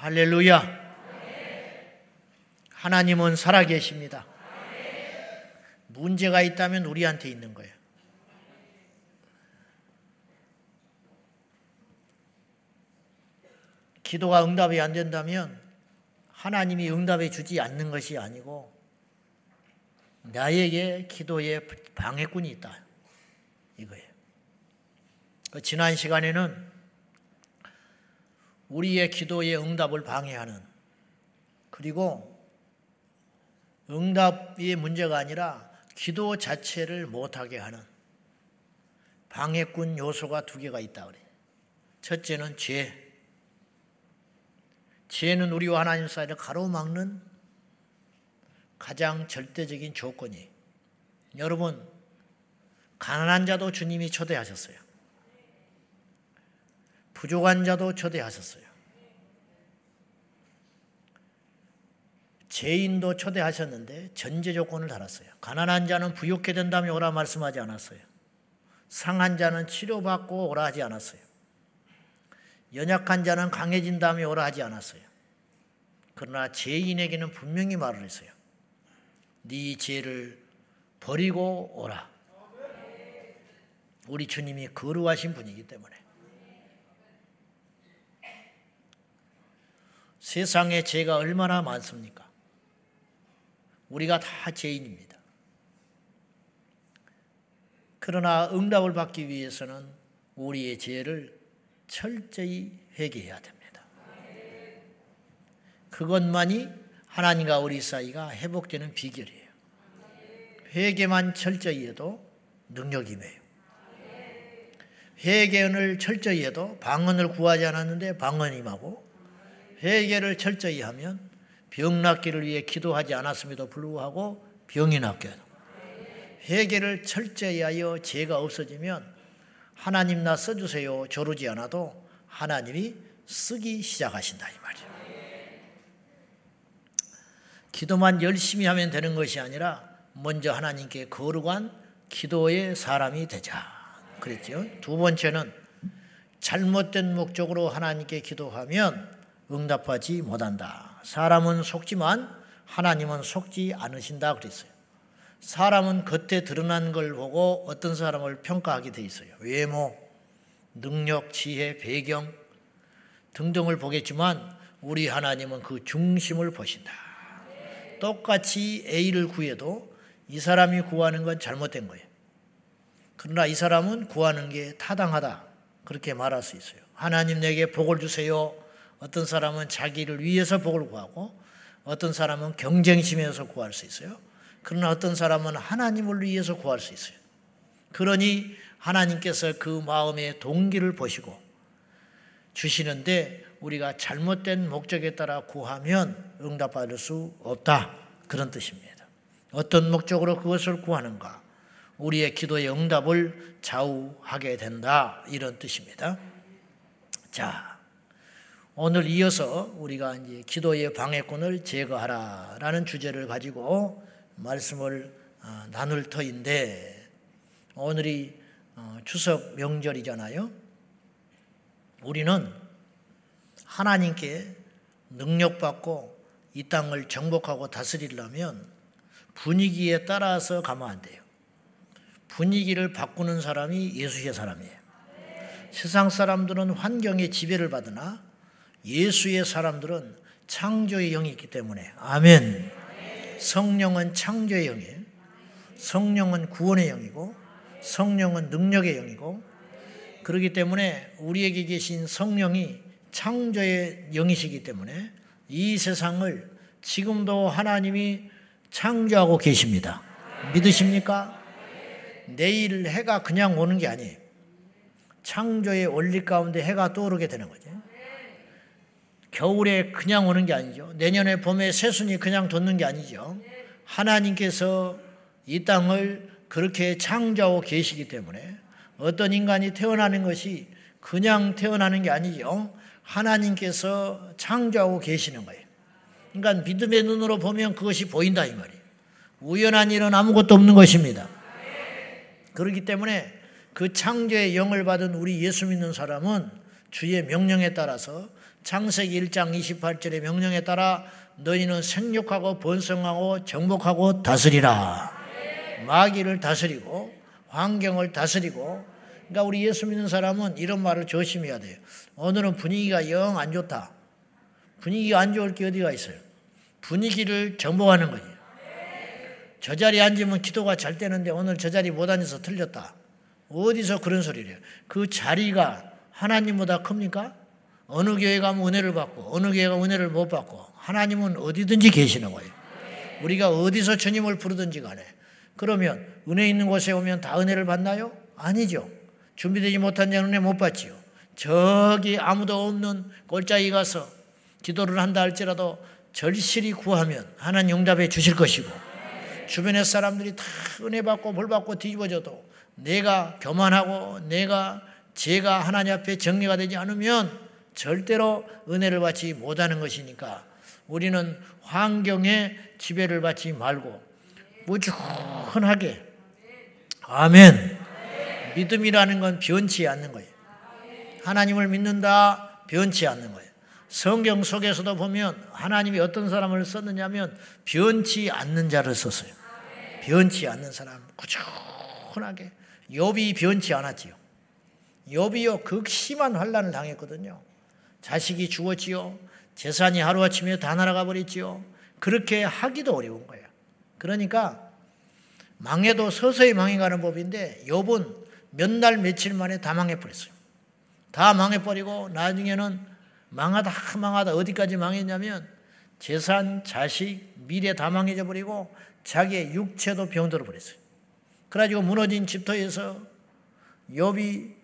할렐루야. 하나님은 살아계십니다. 문제가 있다면 우리한테 있는 거예요. 기도가 응답이 안 된다면 하나님이 응답해 주지 않는 것이 아니고 나에게 기도에 방해꾼이 있다. 이거예요. 그 지난 시간에는 우리의 기도의 응답을 방해하는 그리고 응답이 문제가 아니라 기도 자체를 못하게 하는 방해꾼 요소가 두 개가 있다 그래. 첫째는 죄. 죄는 우리와 하나님 사이를 가로막는 가장 절대적인 조건이. 여러분, 가난한 자도 주님이 초대하셨어요. 부족한 자도 초대하셨어요. 죄인도 초대하셨는데 전제 조건을 달았어요. 가난한 자는 부욕해 된다면 오라 말씀하지 않았어요. 상한 자는 치료받고 오라 하지 않았어요. 연약한 자는 강해진다며 오라 하지 않았어요. 그러나 죄인에게는 분명히 말을 했어요. 네 죄를 버리고 오라. 우리 주님이 거룩하신 분이기 때문에. 세상에 죄가 얼마나 많습니까? 우리가 다 죄인입니다. 그러나 응답을 받기 위해서는 우리의 죄를 철저히 회개해야 됩니다. 그것만이 하나님과 우리 사이가 회복되는 비결이에요. 회개만 철저히 해도 능력이 매요. 회개를 철저히 해도 방언을 구하지 않았는데 방언이 임하고 회개를 철저히 하면 병 낫기를 위해 기도하지 않았음에도 불구하고 병이 낫게 회개를 철저히 하여 죄가 없어지면 하나님 나 써주세요 조르지 않아도 하나님이 쓰기 시작하신다 이 말이에요. 기도만 열심히 하면 되는 것이 아니라 먼저 하나님께 거룩한 기도의 사람이 되자 그랬죠. 두 번째는 잘못된 목적으로 하나님께 기도하면 응답하지 못한다. 사람은 속지만 하나님은 속지 않으신다 그랬어요. 사람은 겉에 드러난 걸 보고 어떤 사람을 평가하게 돼 있어요. 외모, 능력, 지혜, 배경 등등을 보겠지만 우리 하나님은 그 중심을 보신다. 똑같이 A를 구해도 이 사람이 구하는 건 잘못된 거예요. 그러나 이 사람은 구하는 게 타당하다. 그렇게 말할 수 있어요. 하나님 내게 복을 주세요. 어떤 사람은 자기를 위해서 복을 구하고 어떤 사람은 경쟁심에서 구할 수 있어요. 그러나 어떤 사람은 하나님을 위해서 구할 수 있어요. 그러니 하나님께서 그 마음의 동기를 보시고 주시는데 우리가 잘못된 목적에 따라 구하면 응답받을 수 없다. 그런 뜻입니다. 어떤 목적으로 그것을 구하는가? 우리의 기도의 응답을 좌우하게 된다. 이런 뜻입니다. 자, 오늘 이어서 우리가 이제 기도의 방해꾼을 제거하라라는 주제를 가지고 말씀을 어, 나눌 터인데 오늘이 어, 추석 명절이잖아요. 우리는 하나님께 능력받고 이 땅을 정복하고 다스리려면 분위기에 따라서 가면 안 돼요. 분위기를 바꾸는 사람이 예수의 사람이에요. 세상 사람들은 환경의 지배를 받으나 예수의 사람들은 창조의 영이 있기 때문에 아멘. 성령은 창조의 영이에요. 성령은 구원의 영이고 성령은 능력의 영이고 그렇기 때문에 우리에게 계신 성령이 창조의 영이시기 때문에 이 세상을 지금도 하나님이 창조하고 계십니다. 믿으십니까? 내일 해가 그냥 오는 게 아니에요. 창조의 원리 가운데 해가 떠오르게 되는 거죠. 겨울에 그냥 오는 게 아니죠. 내년에 봄에 새순이 그냥 돋는 게 아니죠. 하나님께서 이 땅을 그렇게 창조하고 계시기 때문에 어떤 인간이 태어나는 것이 그냥 태어나는 게 아니죠. 하나님께서 창조하고 계시는 거예요. 그러니까 믿음의 눈으로 보면 그것이 보인다 이 말이에요. 우연한 일은 아무것도 없는 것입니다. 그렇기 때문에 그 창조의 영을 받은 우리 예수 믿는 사람은 주의 명령에 따라서 창세기 1장 28절의 명령에 따라 너희는 생육하고 번성하고 정복하고 다스리라. 마귀를 다스리고 환경을 다스리고 그러니까 우리 예수 믿는 사람은 이런 말을 조심해야 돼요. 오늘은 분위기가 영 안 좋다. 분위기가 안 좋을 게 어디가 있어요? 분위기를 정복하는 거지. 저 자리에 앉으면 기도가 잘 되는데 오늘 저 자리 못 앉아서 틀렸다. 어디서 그런 소리를 해요? 그 자리가 하나님보다 큽니까? 어느 교회 가면 은혜를 받고 어느 교회가 은혜를 못 받고 하나님은 어디든지 계시는 거예요. 우리가 어디서 주님을 부르든지 간에 그러면 은혜 있는 곳에 오면 다 은혜를 받나요? 아니죠. 준비되지 못한 자는 은혜 못 받지요. 저기 아무도 없는 골짜기 가서 기도를 한다 할지라도 절실히 구하면 하나님 응답해 주실 것이고 주변의 사람들이 다 은혜 받고 뭘 받고 뒤집어져도 내가 교만하고 내가 죄가 하나님 앞에 정리가 되지 않으면 절대로 은혜를 받지 못하는 것이니까 우리는 환경에 지배를 받지 말고 무조건하게 아멘 믿음이라는 건 변치 않는 거예요. 하나님을 믿는다 변치 않는 거예요. 성경 속에서도 보면 하나님이 어떤 사람을 썼느냐면 변치 않는 자를 썼어요. 변치 않는 사람 꾸준하게 욥이 변치 않았지요. 욥이요 극심한 환란을 당했거든요. 자식이 죽었지요. 재산이 하루아침에 다 날아가 버렸지요. 그렇게 하기도 어려운 거예요. 그러니까 망해도 서서히 망해가는 법인데 욥은 몇 날 며칠 만에 다 망해버렸어요. 다 망해버리고 나중에는 망하다 망하다 어디까지 망했냐면 재산, 자식, 미래 다 망해져 버리고 자기의 육체도 병들어 버렸어요. 그래가지고 무너진 집터에서 욥이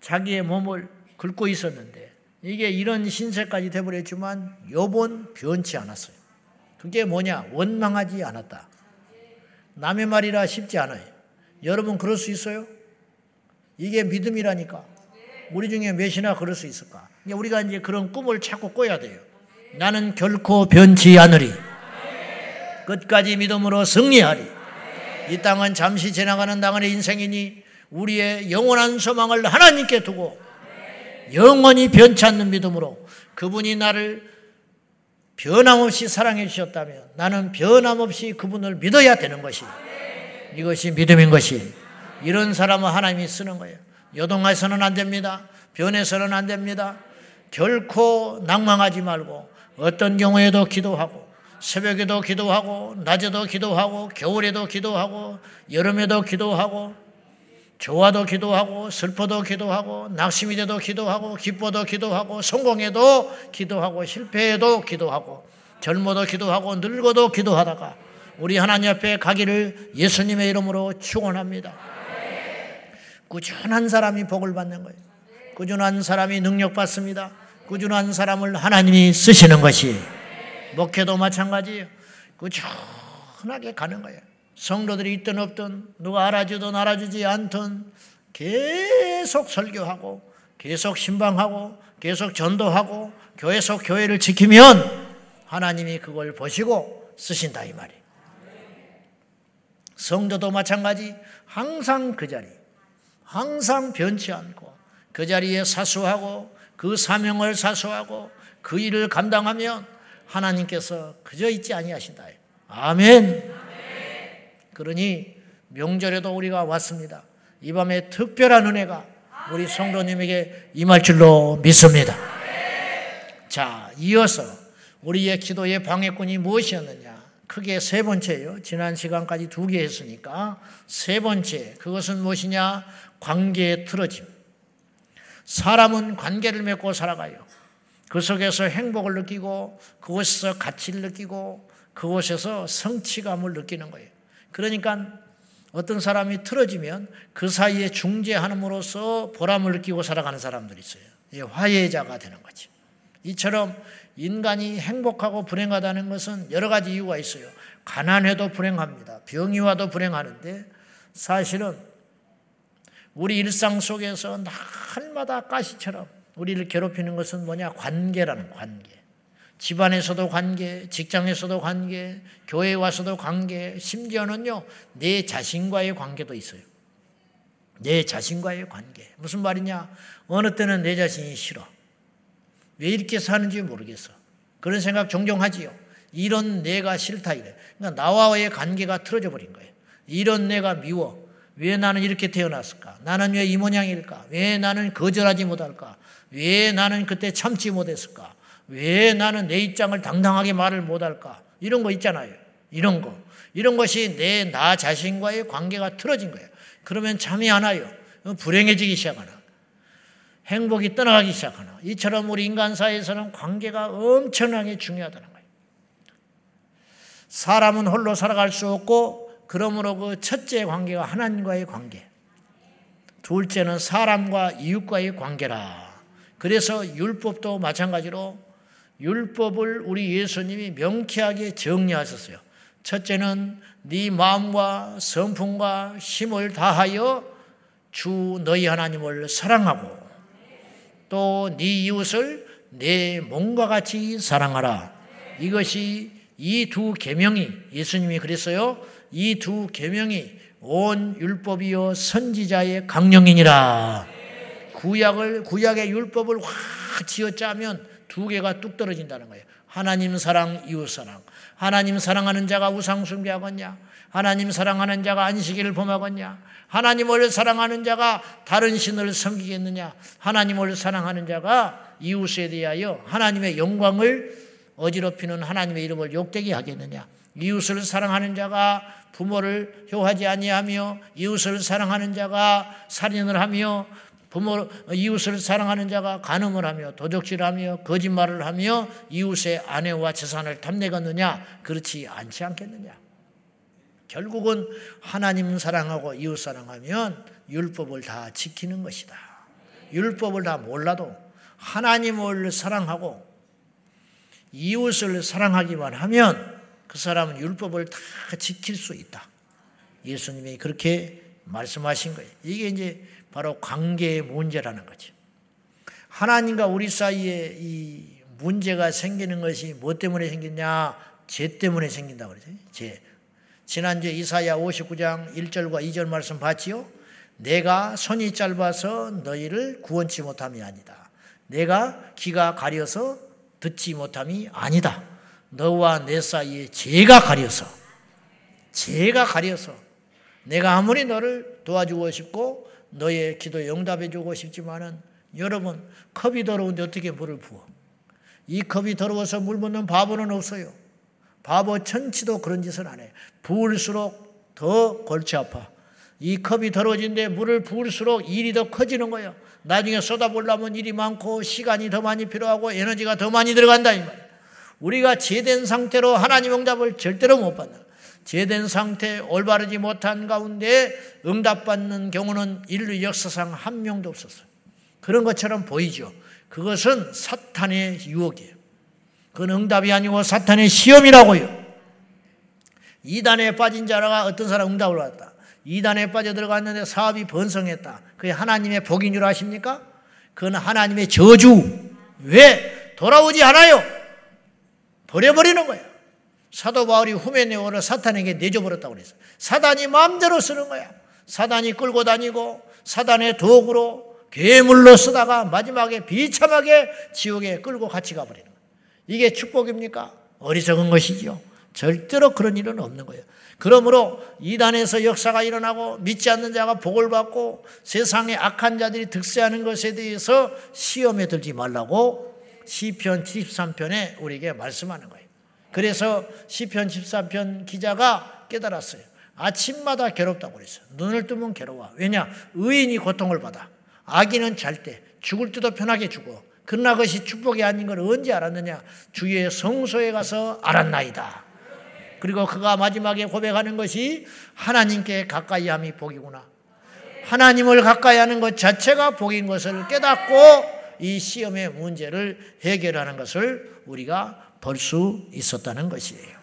자기의 몸을 긁고 있었는데 이게 이런 신세까지 돼버렸지만 욥은 변치 않았어요. 그게 뭐냐? 원망하지 않았다. 남의 말이라 쉽지 않아요. 여러분 그럴 수 있어요? 이게 믿음이라니까. 우리 중에 몇이나 그럴 수 있을까? 우리가 이제 그런 꿈을 찾고 꿔야 돼요. 나는 결코 변치 않으리. 끝까지 믿음으로 승리하리. 이 땅은 잠시 지나가는 당의 인생이니 우리의 영원한 소망을 하나님께 두고 영원히 변치 않는 믿음으로 그분이 나를 변함없이 사랑해 주셨다면 나는 변함없이 그분을 믿어야 되는 것이 이것이 믿음인 것이 이런 사람은 하나님이 쓰는 거예요. 요동해서는 안 됩니다. 변해서는 안 됩니다. 결코 낭망하지 말고 어떤 경우에도 기도하고 새벽에도 기도하고 낮에도 기도하고 겨울에도 기도하고 여름에도 기도하고 좋아도 기도하고 슬퍼도 기도하고 낙심이 돼도 기도하고 기뻐도 기도하고 성공해도 기도하고 실패해도 기도하고 젊어도 기도하고 늙어도 기도하다가 우리 하나님 앞에 가기를 예수님의 이름으로 축원합니다. 꾸준한 사람이 복을 받는 거예요. 꾸준한 사람이 능력 받습니다. 꾸준한 사람을 하나님이 쓰시는 것이 목회도 마찬가지예요. 꾸준하게 가는 거예요. 성도들이 있든 없든 누가 알아주든 알아주지 않든 계속 설교하고 계속 신방하고 계속 전도하고 교회 속 교회를 지키면 하나님이 그걸 보시고 쓰신다 이 말이에요. 성도도 마찬가지 항상 그 자리 항상 변치 않고 그 자리에 사수하고 그 사명을 사수하고 그 일을 감당하면 하나님께서 그저 있지 아니하신다. 아멘. 그러니 명절에도 우리가 왔습니다. 이 밤에 특별한 은혜가 우리 성도님에게 임할 줄로 믿습니다. 자, 이어서 우리의 기도의 방해꾼이 무엇이었느냐? 크게 세 번째예요. 지난 시간까지 두 개 했으니까 세 번째 그것은 무엇이냐? 관계의 틀어짐. 사람은 관계를 맺고 살아가요. 그 속에서 행복을 느끼고 그곳에서 가치를 느끼고 그곳에서 성취감을 느끼는 거예요. 그러니까 어떤 사람이 틀어지면 그 사이에 중재하는으로써 보람을 느끼고 살아가는 사람들이 있어요. 화해자가 되는 거죠. 이처럼 인간이 행복하고 불행하다는 것은 여러 가지 이유가 있어요. 가난해도 불행합니다. 병이 와도 불행하는데 사실은 우리 일상 속에서 날마다 가시처럼 우리를 괴롭히는 것은 뭐냐? 관계라는 관계. 집안에서도 관계, 직장에서도 관계, 교회에 와서도 관계, 심지어는요, 내 자신과의 관계도 있어요. 내 자신과의 관계. 무슨 말이냐? 어느 때는 내 자신이 싫어. 왜 이렇게 사는지 모르겠어. 그런 생각 종종 하지요. 이런 내가 싫다 이래. 그러니까 나와의 관계가 틀어져 버린 거예요. 이런 내가 미워. 왜 나는 이렇게 태어났을까? 나는 왜 이 모양일까? 왜 나는 거절하지 못할까? 왜 나는 그때 참지 못했을까? 왜 나는 내 입장을 당당하게 말을 못할까? 이런 거 있잖아요. 이런 거. 이런 것이 내 나 자신과의 관계가 틀어진 거예요. 그러면 잠이 안 와요. 불행해지기 시작하나. 행복이 떠나가기 시작하나. 이처럼 우리 인간사에서는 관계가 엄청나게 중요하다는 거예요. 사람은 홀로 살아갈 수 없고, 그러므로 그 첫째 관계가 하나님과의 관계. 둘째는 사람과 이웃과의 관계라. 그래서 율법도 마찬가지로 율법을 우리 예수님이 명쾌하게 정리하셨어요. 첫째는 네 마음과 성품과 힘을 다하여 주 너희 하나님을 사랑하고 또 네 이웃을 내 몸과 같이 사랑하라. 이것이 이 두 계명이 예수님이 그랬어요. 이 두 계명이 온 율법이요 선지자의 강령이니라. 구약을 구약의 율법을 확 지어짜면 두 개가 뚝 떨어진다는 거예요. 하나님 사랑, 이웃 사랑. 하나님 사랑하는 자가 우상 숭배하겠냐? 하나님 사랑하는 자가 안식일을 범하겠냐? 하나님을 사랑하는 자가 다른 신을 섬기겠느냐? 하나님을 사랑하는 자가 이웃에 대하여 하나님의 영광을 어지럽히는 하나님의 이름을 욕되게 하겠느냐? 이웃을 사랑하는 자가 부모를 효하지 아니하며 이웃을 사랑하는 자가 살인을 하며 부모 이웃을 사랑하는 자가 간음을 하며 도적질하며 거짓말을 하며 이웃의 아내와 재산을 탐내겠느냐? 그렇지 않지 않겠느냐? 결국은 하나님 사랑하고 이웃 사랑하면 율법을 다 지키는 것이다. 율법을 다 몰라도 하나님을 사랑하고 이웃을 사랑하기만 하면 그 사람은 율법을 다 지킬 수 있다. 예수님이 그렇게 말씀하신 거예요. 이게 이제 바로 관계의 문제라는 거죠. 하나님과 우리 사이에 이 문제가 생기는 것이 뭐 때문에 생겼냐? 죄 때문에 생긴다 그러죠. 죄. 지난주에 이사야 59장 1절과 2절 말씀 봤지요? 내가 손이 짧아서 너희를 구원치 못함이 아니다. 내가 귀가 가려서 듣지 못함이 아니다. 너와 내 사이에 죄가 가려서 죄가 가려서 내가 아무리 너를 도와주고 싶고 너의 기도 영답해 주고 싶지만은 여러분 컵이 더러운데 어떻게 물을 부어? 이 컵이 더러워서 물 붓는 바보는 없어요. 바보 천치도 그런 짓을 안 해. 부을수록 더 골치 아파. 이 컵이 더러워진데 물을 부을수록 일이 더 커지는 거예요. 나중에 쏟아보려면 일이 많고 시간이 더 많이 필요하고 에너지가 더 많이 들어간다 이 말이에요. 우리가 제된 상태로 하나님 응답을 절대로 못 받는 제된 상태 올바르지 못한 가운데 응답받는 경우는 인류 역사상 한 명도 없었어요. 그런 것처럼 보이죠. 그것은 사탄의 유혹이에요. 그건 응답이 아니고 사탄의 시험이라고요. 이단에 빠진 자가 어떤 사람 응답을 받았다. 이단에 빠져 들어갔는데 사업이 번성했다. 그게 하나님의 복인 줄 아십니까? 그건 하나님의 저주. 왜? 돌아오지 않아요. 버려버리는 거예요. 사도 바울이 후메네오를 사탄에게 내줘버렸다고 그랬어요. 사단이 마음대로 쓰는 거야. 사단이 끌고 다니고 사단의 도구로 괴물로 쓰다가 마지막에 비참하게 지옥에 끌고 같이 가버리는 거예요. 이게 축복입니까? 어리석은 것이죠. 절대로 그런 일은 없는 거예요. 그러므로 이단에서 역사가 일어나고 믿지 않는 자가 복을 받고 세상에 악한 자들이 득세하는 것에 대해서 시험에 들지 말라고 시편 73편에 우리에게 말씀하는 거예요. 그래서 시편 13편 기자가 깨달았어요. 아침마다 괴롭다고 그랬어요. 눈을 뜨면 괴로워. 왜냐? 의인이 고통을 받아. 아기는 잘때 죽을 때도 편하게 죽어. 그러나 그것이 축복이 아닌 걸 언제 알았느냐? 주의 성소에 가서 알았나이다. 그리고 그가 마지막에 고백하는 것이 하나님께 가까이 함이 복이구나. 하나님을 가까이 하는 것 자체가 복인 것을 깨닫고 이 시험의 문제를 해결하는 것을 우리가 볼 수 있었다는 것이에요.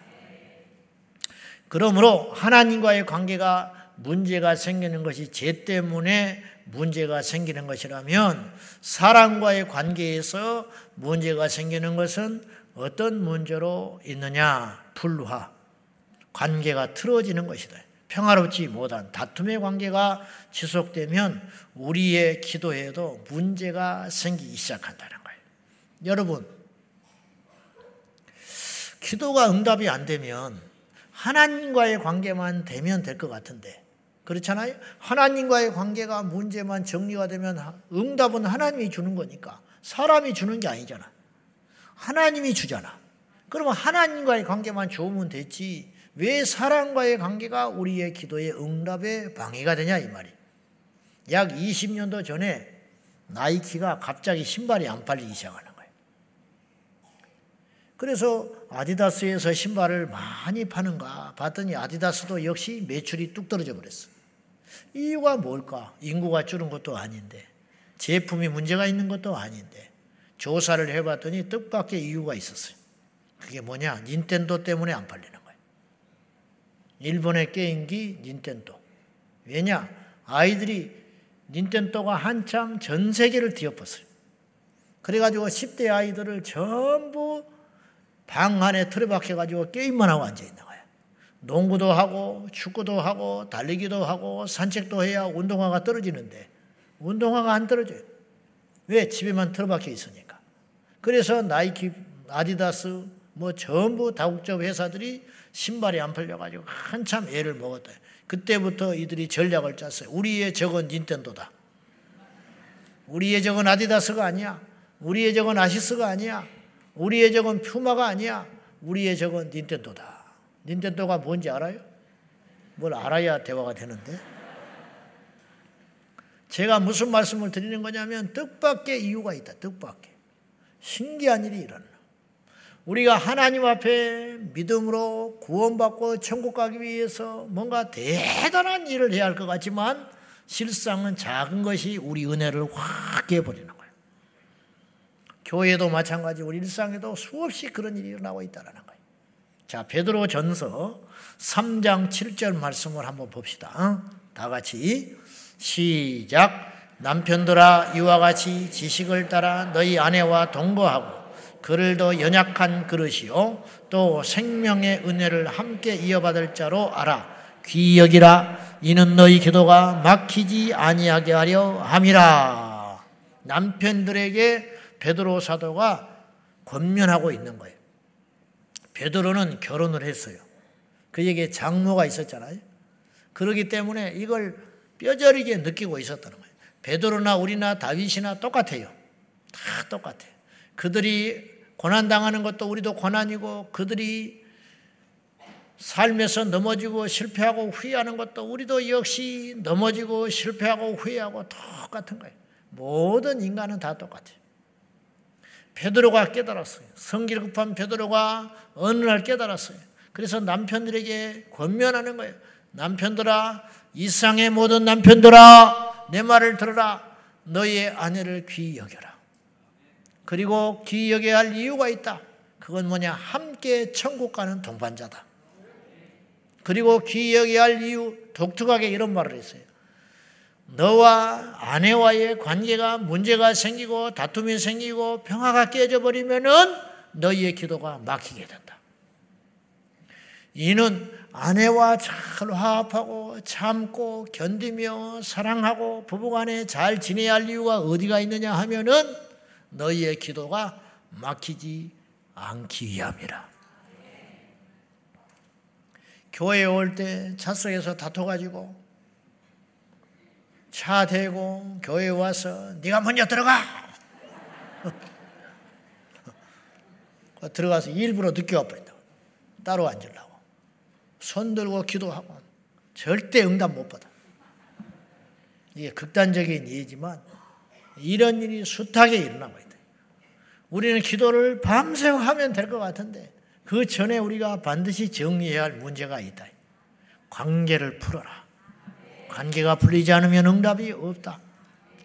그러므로 하나님과의 관계가 문제가 생기는 것이 죄 때문에 문제가 생기는 것이라면 사람과의 관계에서 문제가 생기는 것은 어떤 문제로 있느냐? 불화. 관계가 틀어지는 것이다. 평화롭지 못한 다툼의 관계가 지속되면 우리의 기도에도 문제가 생기기 시작한다는 거예요. 여러분, 기도가 응답이 안 되면 하나님과의 관계만 되면 될 것 같은데 그렇잖아요. 하나님과의 관계가 문제만 정리가 되면 응답은 하나님이 주는 거니까 사람이 주는 게 아니잖아. 하나님이 주잖아. 그러면 하나님과의 관계만 좋으면 됐지. 왜 사람과의 관계가 우리의 기도의 응답에 방해가 되냐 이 말이. 약 20년도 전에 나이키가 갑자기 신발이 안 팔리기 거예요. 그래서 아디다스에서 신발을 많이 파는가 봤더니 아디다스도 역시 매출이 뚝 떨어져 버렸어. 이유가 뭘까? 인구가 줄은 것도 아닌데, 제품이 문제가 있는 것도 아닌데, 조사를 해봤더니 뜻밖의 이유가 있었어요. 그게 뭐냐? 닌텐도 때문에 안 팔리는 거예요. 일본의 게임기 닌텐도. 왜냐? 아이들이 닌텐도가 한참 전 세계를 뒤엎었어요. 그래가지고 10대 아이들을 전부 방 안에 틀에 박혀가지고 게임만 하고 앉아있는 거예요. 농구도 하고, 축구도 하고, 달리기도 하고, 산책도 해야 운동화가 떨어지는데, 운동화가 안 떨어져요. 왜? 집에만 틀어박혀 있으니까. 그래서 나이키, 아디다스, 뭐 전부 다국적 회사들이 신발이 안 팔려가지고 한참 애를 먹었다. 그때부터 이들이 전략을 짰어요. 우리의 적은 닌텐도다. 우리의 적은 아디다스가 아니야. 우리의 적은 아시스가 아니야. 우리의 적은 퓨마가 아니야. 우리의 적은 닌텐도다. 닌텐도가 뭔지 알아요? 뭘 알아야 대화가 되는데. 제가 무슨 말씀을 드리는 거냐면 뜻밖의 이유가 있다. 뜻밖의. 신기한 일이 일어나. 우리가 하나님 앞에 믿음으로 구원받고 천국 가기 위해서 뭔가 대단한 일을 해야 할 것 같지만 실상은 작은 것이 우리 은혜를 확 깨버리는. 교회도 마찬가지 우리 일상에도 수없이 그런 일이 일어나고 있다는 거예요. 자, 베드로 전서 3장 7절 말씀을 한번 봅시다. 다 같이 시작. 남편들아 이와 같이 지식을 따라 너희 아내와 동거하고 그를 더 연약한 그릇이요 또 생명의 은혜를 함께 이어받을 자로 알아 귀히 여기라 이는 너희 기도가 막히지 아니하게 하려 함이라 남편들에게 베드로 사도가 권면하고 있는 거예요. 베드로는 결혼을 했어요. 그에게 장모가 있었잖아요. 그러기 때문에 이걸 뼈저리게 느끼고 있었다는 거예요. 베드로나 우리나 다윗이나 똑같아요. 다 똑같아요. 그들이 고난당하는 것도 우리도 고난이고 그들이 삶에서 넘어지고 실패하고 후회하는 것도 우리도 역시 넘어지고 실패하고 후회하고 똑같은 거예요. 모든 인간은 다 똑같아요. 베드로가 깨달았어요. 성질 급한 베드로가 어느 날 깨달았어요. 그래서 남편들에게 권면하는 거예요. 남편들아, 이상의 모든 남편들아, 내 말을 들어라. 너희의 아내를 귀히 여겨라. 그리고 귀히 여겨야 할 이유가 있다. 그건 뭐냐? 함께 천국 가는 동반자다. 그리고 귀히 여겨야 할 이유, 독특하게 이런 말을 했어요. 너와 아내와의 관계가 문제가 생기고 다툼이 생기고 평화가 깨져버리면은 너희의 기도가 막히게 된다. 이는 아내와 잘 화합하고 참고 견디며 사랑하고 부부간에 잘 지내야 할 이유가 어디가 있느냐 하면은 너희의 기도가 막히지 않기 위함이라. 교회에 올 때 차 속에서 다퉈가지고 차 대고 교회에 와서 네가 먼저 들어가. 들어가서 일부러 늦게 와버린다. 따로 앉으려고. 손 들고 기도하고 절대 응답 못 받아. 이게 극단적인 예지만 이런 일이 숱하게 일어나고 있다. 우리는 기도를 밤새 하면 될 것 같은데 그 전에 우리가 반드시 정리해야 할 문제가 있다. 관계를 풀어라. 관계가 풀리지 않으면 응답이 없다.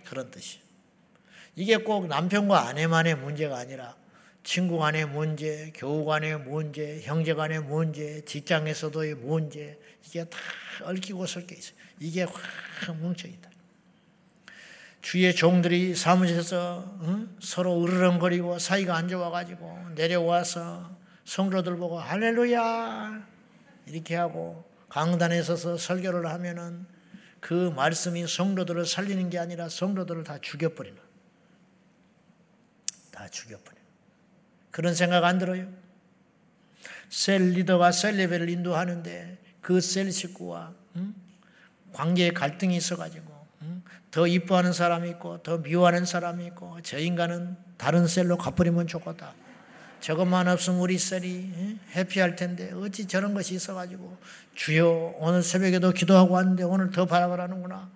그런 뜻이. 이게 꼭 남편과 아내만의 문제가 아니라 친구 간의 문제, 교우 간의 문제, 형제 간의 문제, 직장에서도의 문제, 이게 다 얽히고 설켜 있어요. 이게 확 뭉쳐있다. 주의 종들이 사무실에서 응? 서로 으르렁거리고 사이가 안 좋아가지고 내려와서 성도들 보고 할렐루야 이렇게 하고 강단에 서서 설교를 하면은 그 말씀이 성도들을 살리는 게 아니라 성도들을 다 죽여버리는 다 죽여버리는 그런 생각 안 들어요? 셀 리더가 셀 레벨을 인도하는데 그 셀 식구와 응? 관계에 갈등이 있어가지고 응? 더 이뻐하는 사람이 있고 더 미워하는 사람이 있고 저 인간은 다른 셀로 가버리면 좋겠다. 저것만 없으면 우리 셀이 해피할 텐데 어찌 저런 것이 있어가지고 주여 오늘 새벽에도 기도하고 왔는데 오늘 더 바라보라는구나.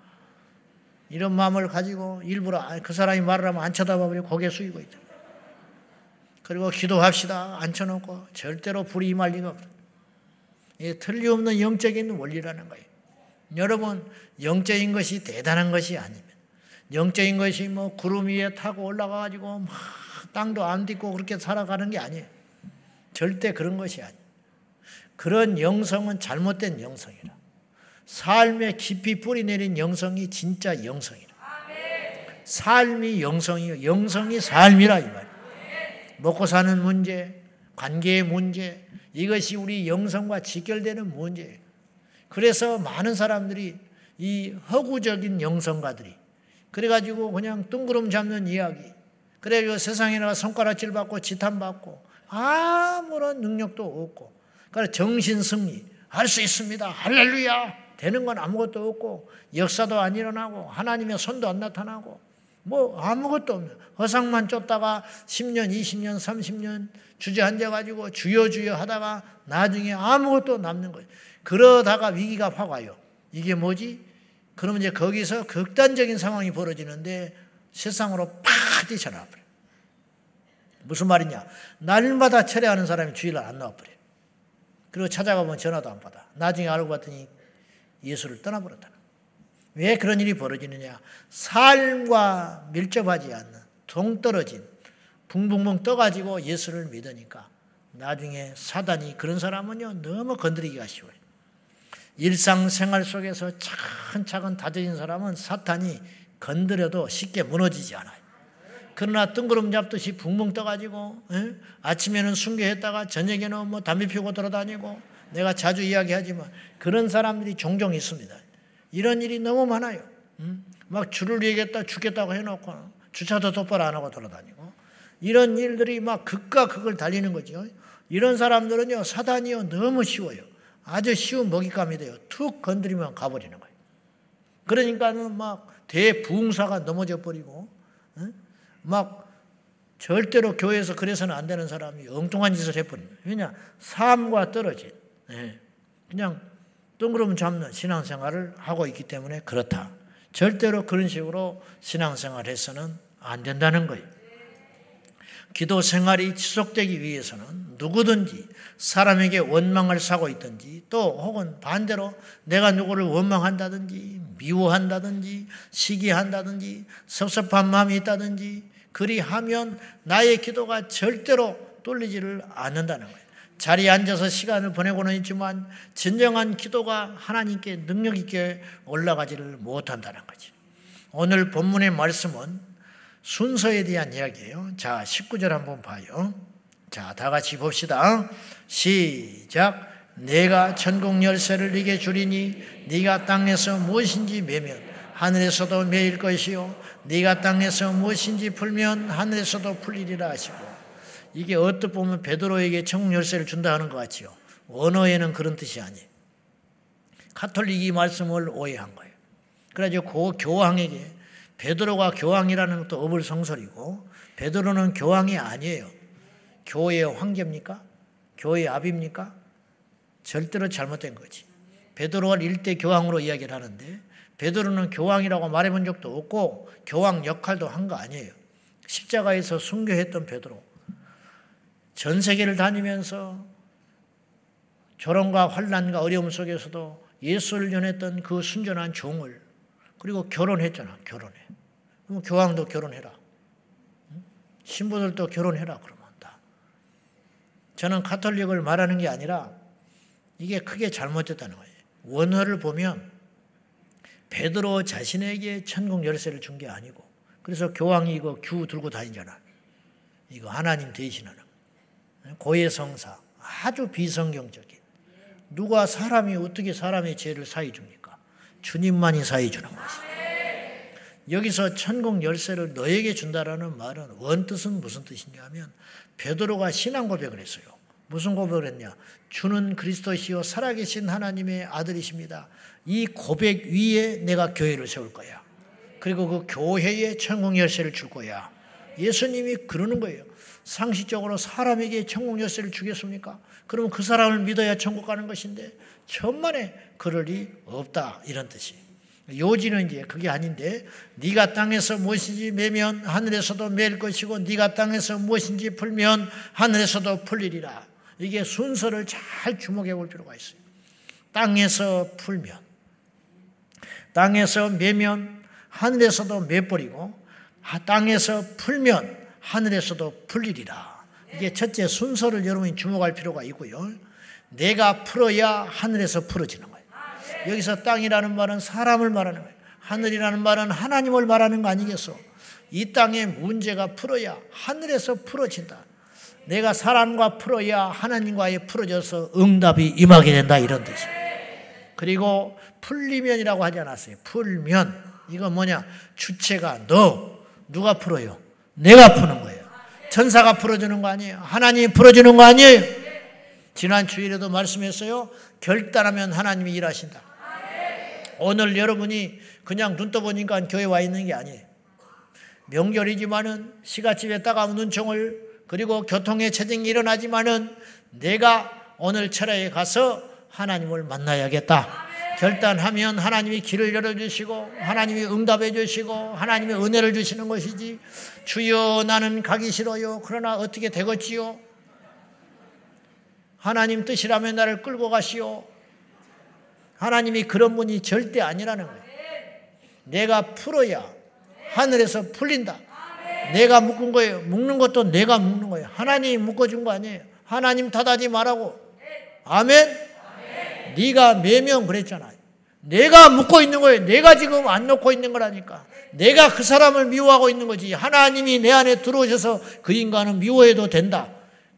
이런 마음을 가지고 일부러 그 사람이 말을 하면 안 쳐다봐버리고 고개 숙이고 있죠. 그리고 기도합시다. 앉혀놓고 절대로 불이 임할 리가 없다. 이게 틀림없는 영적인 원리라는 거예요. 여러분, 영적인 것이 대단한 것이 아니면, 영적인 것이 뭐 구름 위에 타고 올라가가지고 막 땅도 안 딛고 그렇게 살아가는 게 아니에요. 절대 그런 것이 아니에요. 그런 영성은 잘못된 영성이라. 삶에 깊이 뿌리 내린 영성이 진짜 영성이라. 삶이 영성이요. 영성이 삶이라 이 말이에요. 먹고 사는 문제, 관계의 문제, 이것이 우리 영성과 직결되는 문제예요. 그래서 많은 사람들이 이 허구적인 영성가들이 그래가지고 그냥 뜬구름 잡는 이야기, 그래가지고 세상에 나가 손가락질 받고 지탄 받고 아무런 능력도 없고, 그래 정신 승리 할 수 있습니다. 할렐루야 되는 건 아무것도 없고 역사도 안 일어나고 하나님의 손도 안 나타나고 뭐 아무것도 없는 허상만 쫓다가 10년, 20년, 30년 주저앉아 가지고 주여 주여 하다가 나중에 아무것도 남는 거예요. 그러다가 위기가 확 와요. 이게 뭐지? 그러면 이제 거기서 극단적인 상황이 벌어지는데 세상으로 팍 뛰쳐나와버려. 무슨 말이냐? 날마다 철회하는 사람이 주일날 안 나와버려. 그리고 찾아가면 전화도 안 받아. 나중에 알고 봤더니 예수를 떠나버렸다. 왜 그런 일이 벌어지느냐? 삶과 밀접하지 않는 동떨어진 붕붕붕 떠가지고 예수를 믿으니까 나중에 사단이 그런 사람은요 너무 건드리기가 쉬워요. 일상생활 속에서 차근차근 다져진 사람은 사탄이 건드려도 쉽게 무너지지 않아요. 그러나 뜬구름 잡듯이 붕붕 떠가지고 에? 아침에는 순교했다가 저녁에는 뭐 담배 피우고 돌아다니고 내가 자주 이야기하지만 그런 사람들이 종종 있습니다. 이런 일이 너무 많아요. 막 줄을 위겠다 죽겠다고 해놓고 주차도 똑바로 안 하고 돌아다니고 이런 일들이 막 극과 극을 달리는 거죠. 이런 사람들은요 사단이요 너무 쉬워요. 아주 쉬운 먹잇감이 돼요. 툭 건드리면 가버리는 거예요. 그러니까는 막 대부흥사가 넘어져 버리고 막 절대로 교회에서 그래서는 안 되는 사람이 엉뚱한 짓을 해버립니다. 왜냐 삶과 떨어진 예. 그냥 뜬구름 잡는 신앙생활을 하고 있기 때문에 그렇다. 절대로 그런 식으로 신앙생활 해서는 안 된다는 거예요. 기도 생활이 지속되기 위해서는 누구든지 사람에게 원망을 사고 있든지 또 혹은 반대로 내가 누구를 원망한다든지 미워한다든지 시기한다든지 섭섭한 마음이 있다든지 그리 하면 나의 기도가 절대로 뚫리지를 않는다는 거예요. 자리에 앉아서 시간을 보내고는 있지만 진정한 기도가 하나님께 능력 있게 올라가지를 못한다는 거지. 오늘 본문의 말씀은 순서에 대한 이야기예요. 자, 19절 한번 봐요. 자, 다 같이 봅시다. 시작. 내가 천국 열쇠를 네게 주리니 네가 땅에서 무엇인지 매면 하늘에서도 매일 것이요 네가 땅에서 무엇인지 풀면 하늘에서도 풀리리라 하시고 이게 어떻게 보면 베드로에게 천국 열쇠를 준다 하는 것 같지요. 원어에는 그런 뜻이 아니에요. 카톨릭이 말씀을 오해한 거예요. 그래가지고 그 교황에게 베드로가 교황이라는 것도 어불성설이고 베드로는 교황이 아니에요. 교회의 황제입니까? 교회의 압입니까? 절대로 잘못된 거지. 베드로가 일대 교황으로 이야기를 하는데 베드로는 교황이라고 말해본 적도 없고 교황 역할도 한 거 아니에요. 십자가에서 순교했던 베드로. 전 세계를 다니면서 조롱과 환란과 어려움 속에서도 예수를 전했던 그 순전한 종을 그리고 결혼했잖아. 결혼해. 그럼 교황도 결혼해라. 신부들도 결혼해라. 그러면 다. 저는 카톨릭을 말하는 게 아니라 이게 크게 잘못됐다는 거예요. 원어를 보면 베드로 자신에게 천국 열쇠를 준 게 아니고 그래서 교황이 이거 규 들고 다니잖아. 이거 하나님 대신하는 고해성사 아주 비성경적인 누가 사람이 어떻게 사람의 죄를 사해 줍니까? 주님만이 사해 주는 것이. 여기서 천국 열쇠를 너에게 준다라는 말은 원뜻은 무슨 뜻이냐 하면 베드로가 신앙 고백을 했어요. 무슨 고백을 했냐? 주는 그리스도시요 살아계신 하나님의 아들이십니다. 이 고백 위에 내가 교회를 세울 거야. 그리고 그 교회에 천국 열쇠를 줄 거야. 예수님이 그러는 거예요. 상식적으로 사람에게 천국 열쇠를 주겠습니까? 그러면 그 사람을 믿어야 천국 가는 것인데 천만에 그럴 리 없다 이런 뜻이. 요지는 이제 그게 아닌데 네가 땅에서 무엇인지 매면 하늘에서도 맬 것이고 네가 땅에서 무엇인지 풀면 하늘에서도 풀리리라. 이게 순서를 잘 주목해 볼 필요가 있어요. 땅에서 풀면 땅에서 매면 하늘에서도 매버리고 땅에서 풀면 하늘에서도 풀리리라. 이게 첫째 순서를 여러분이 주목할 필요가 있고요. 내가 풀어야 하늘에서 풀어지는 거예요. 여기서 땅이라는 말은 사람을 말하는 거예요. 하늘이라는 말은 하나님을 말하는 거 아니겠어? 이 땅의 문제가 풀어야 하늘에서 풀어진다. 내가 사람과 풀어야 하나님과의 풀어져서 응답이 임하게 된다 이런 뜻이 그리고 풀리면이라고 하지 않았어요. 풀면 이거 뭐냐? 주체가 너 누가 풀어요? 내가 푸는 거예요. 천사가 풀어주는 거 아니에요. 하나님이 풀어주는 거 아니에요. 지난 주일에도 말씀했어요. 결단하면 하나님이 일하신다. 오늘 여러분이 그냥 눈 떠보니까 교회 와 있는 게 아니에요. 명절이지만은 시가집에 따가운 눈총을 그리고 교통의 체증이 일어나지만은 내가 오늘 철야에 가서 하나님을 만나야겠다. 결단하면 하나님이 길을 열어주시고 하나님이 응답해 주시고 하나님이 은혜를 주시는 것이지 주여 나는 가기 싫어요. 그러나 어떻게 되겠지요? 하나님 뜻이라면 나를 끌고 가시오. 하나님이 그런 분이 절대 아니라는 거예요. 내가 풀어야 하늘에서 풀린다. 내가 묶은 거예요. 묶는 것도 내가 묶는 거예요. 하나님이 묶어준 거 아니에요. 하나님 탓하지 말라고. 아멘. 네가 매명 그랬잖아요. 내가 묶고 있는 거예요. 내가 지금 안 놓고 있는 거라니까. 내가 그 사람을 미워하고 있는 거지. 하나님이 내 안에 들어오셔서 그 인간은 미워해도 된다.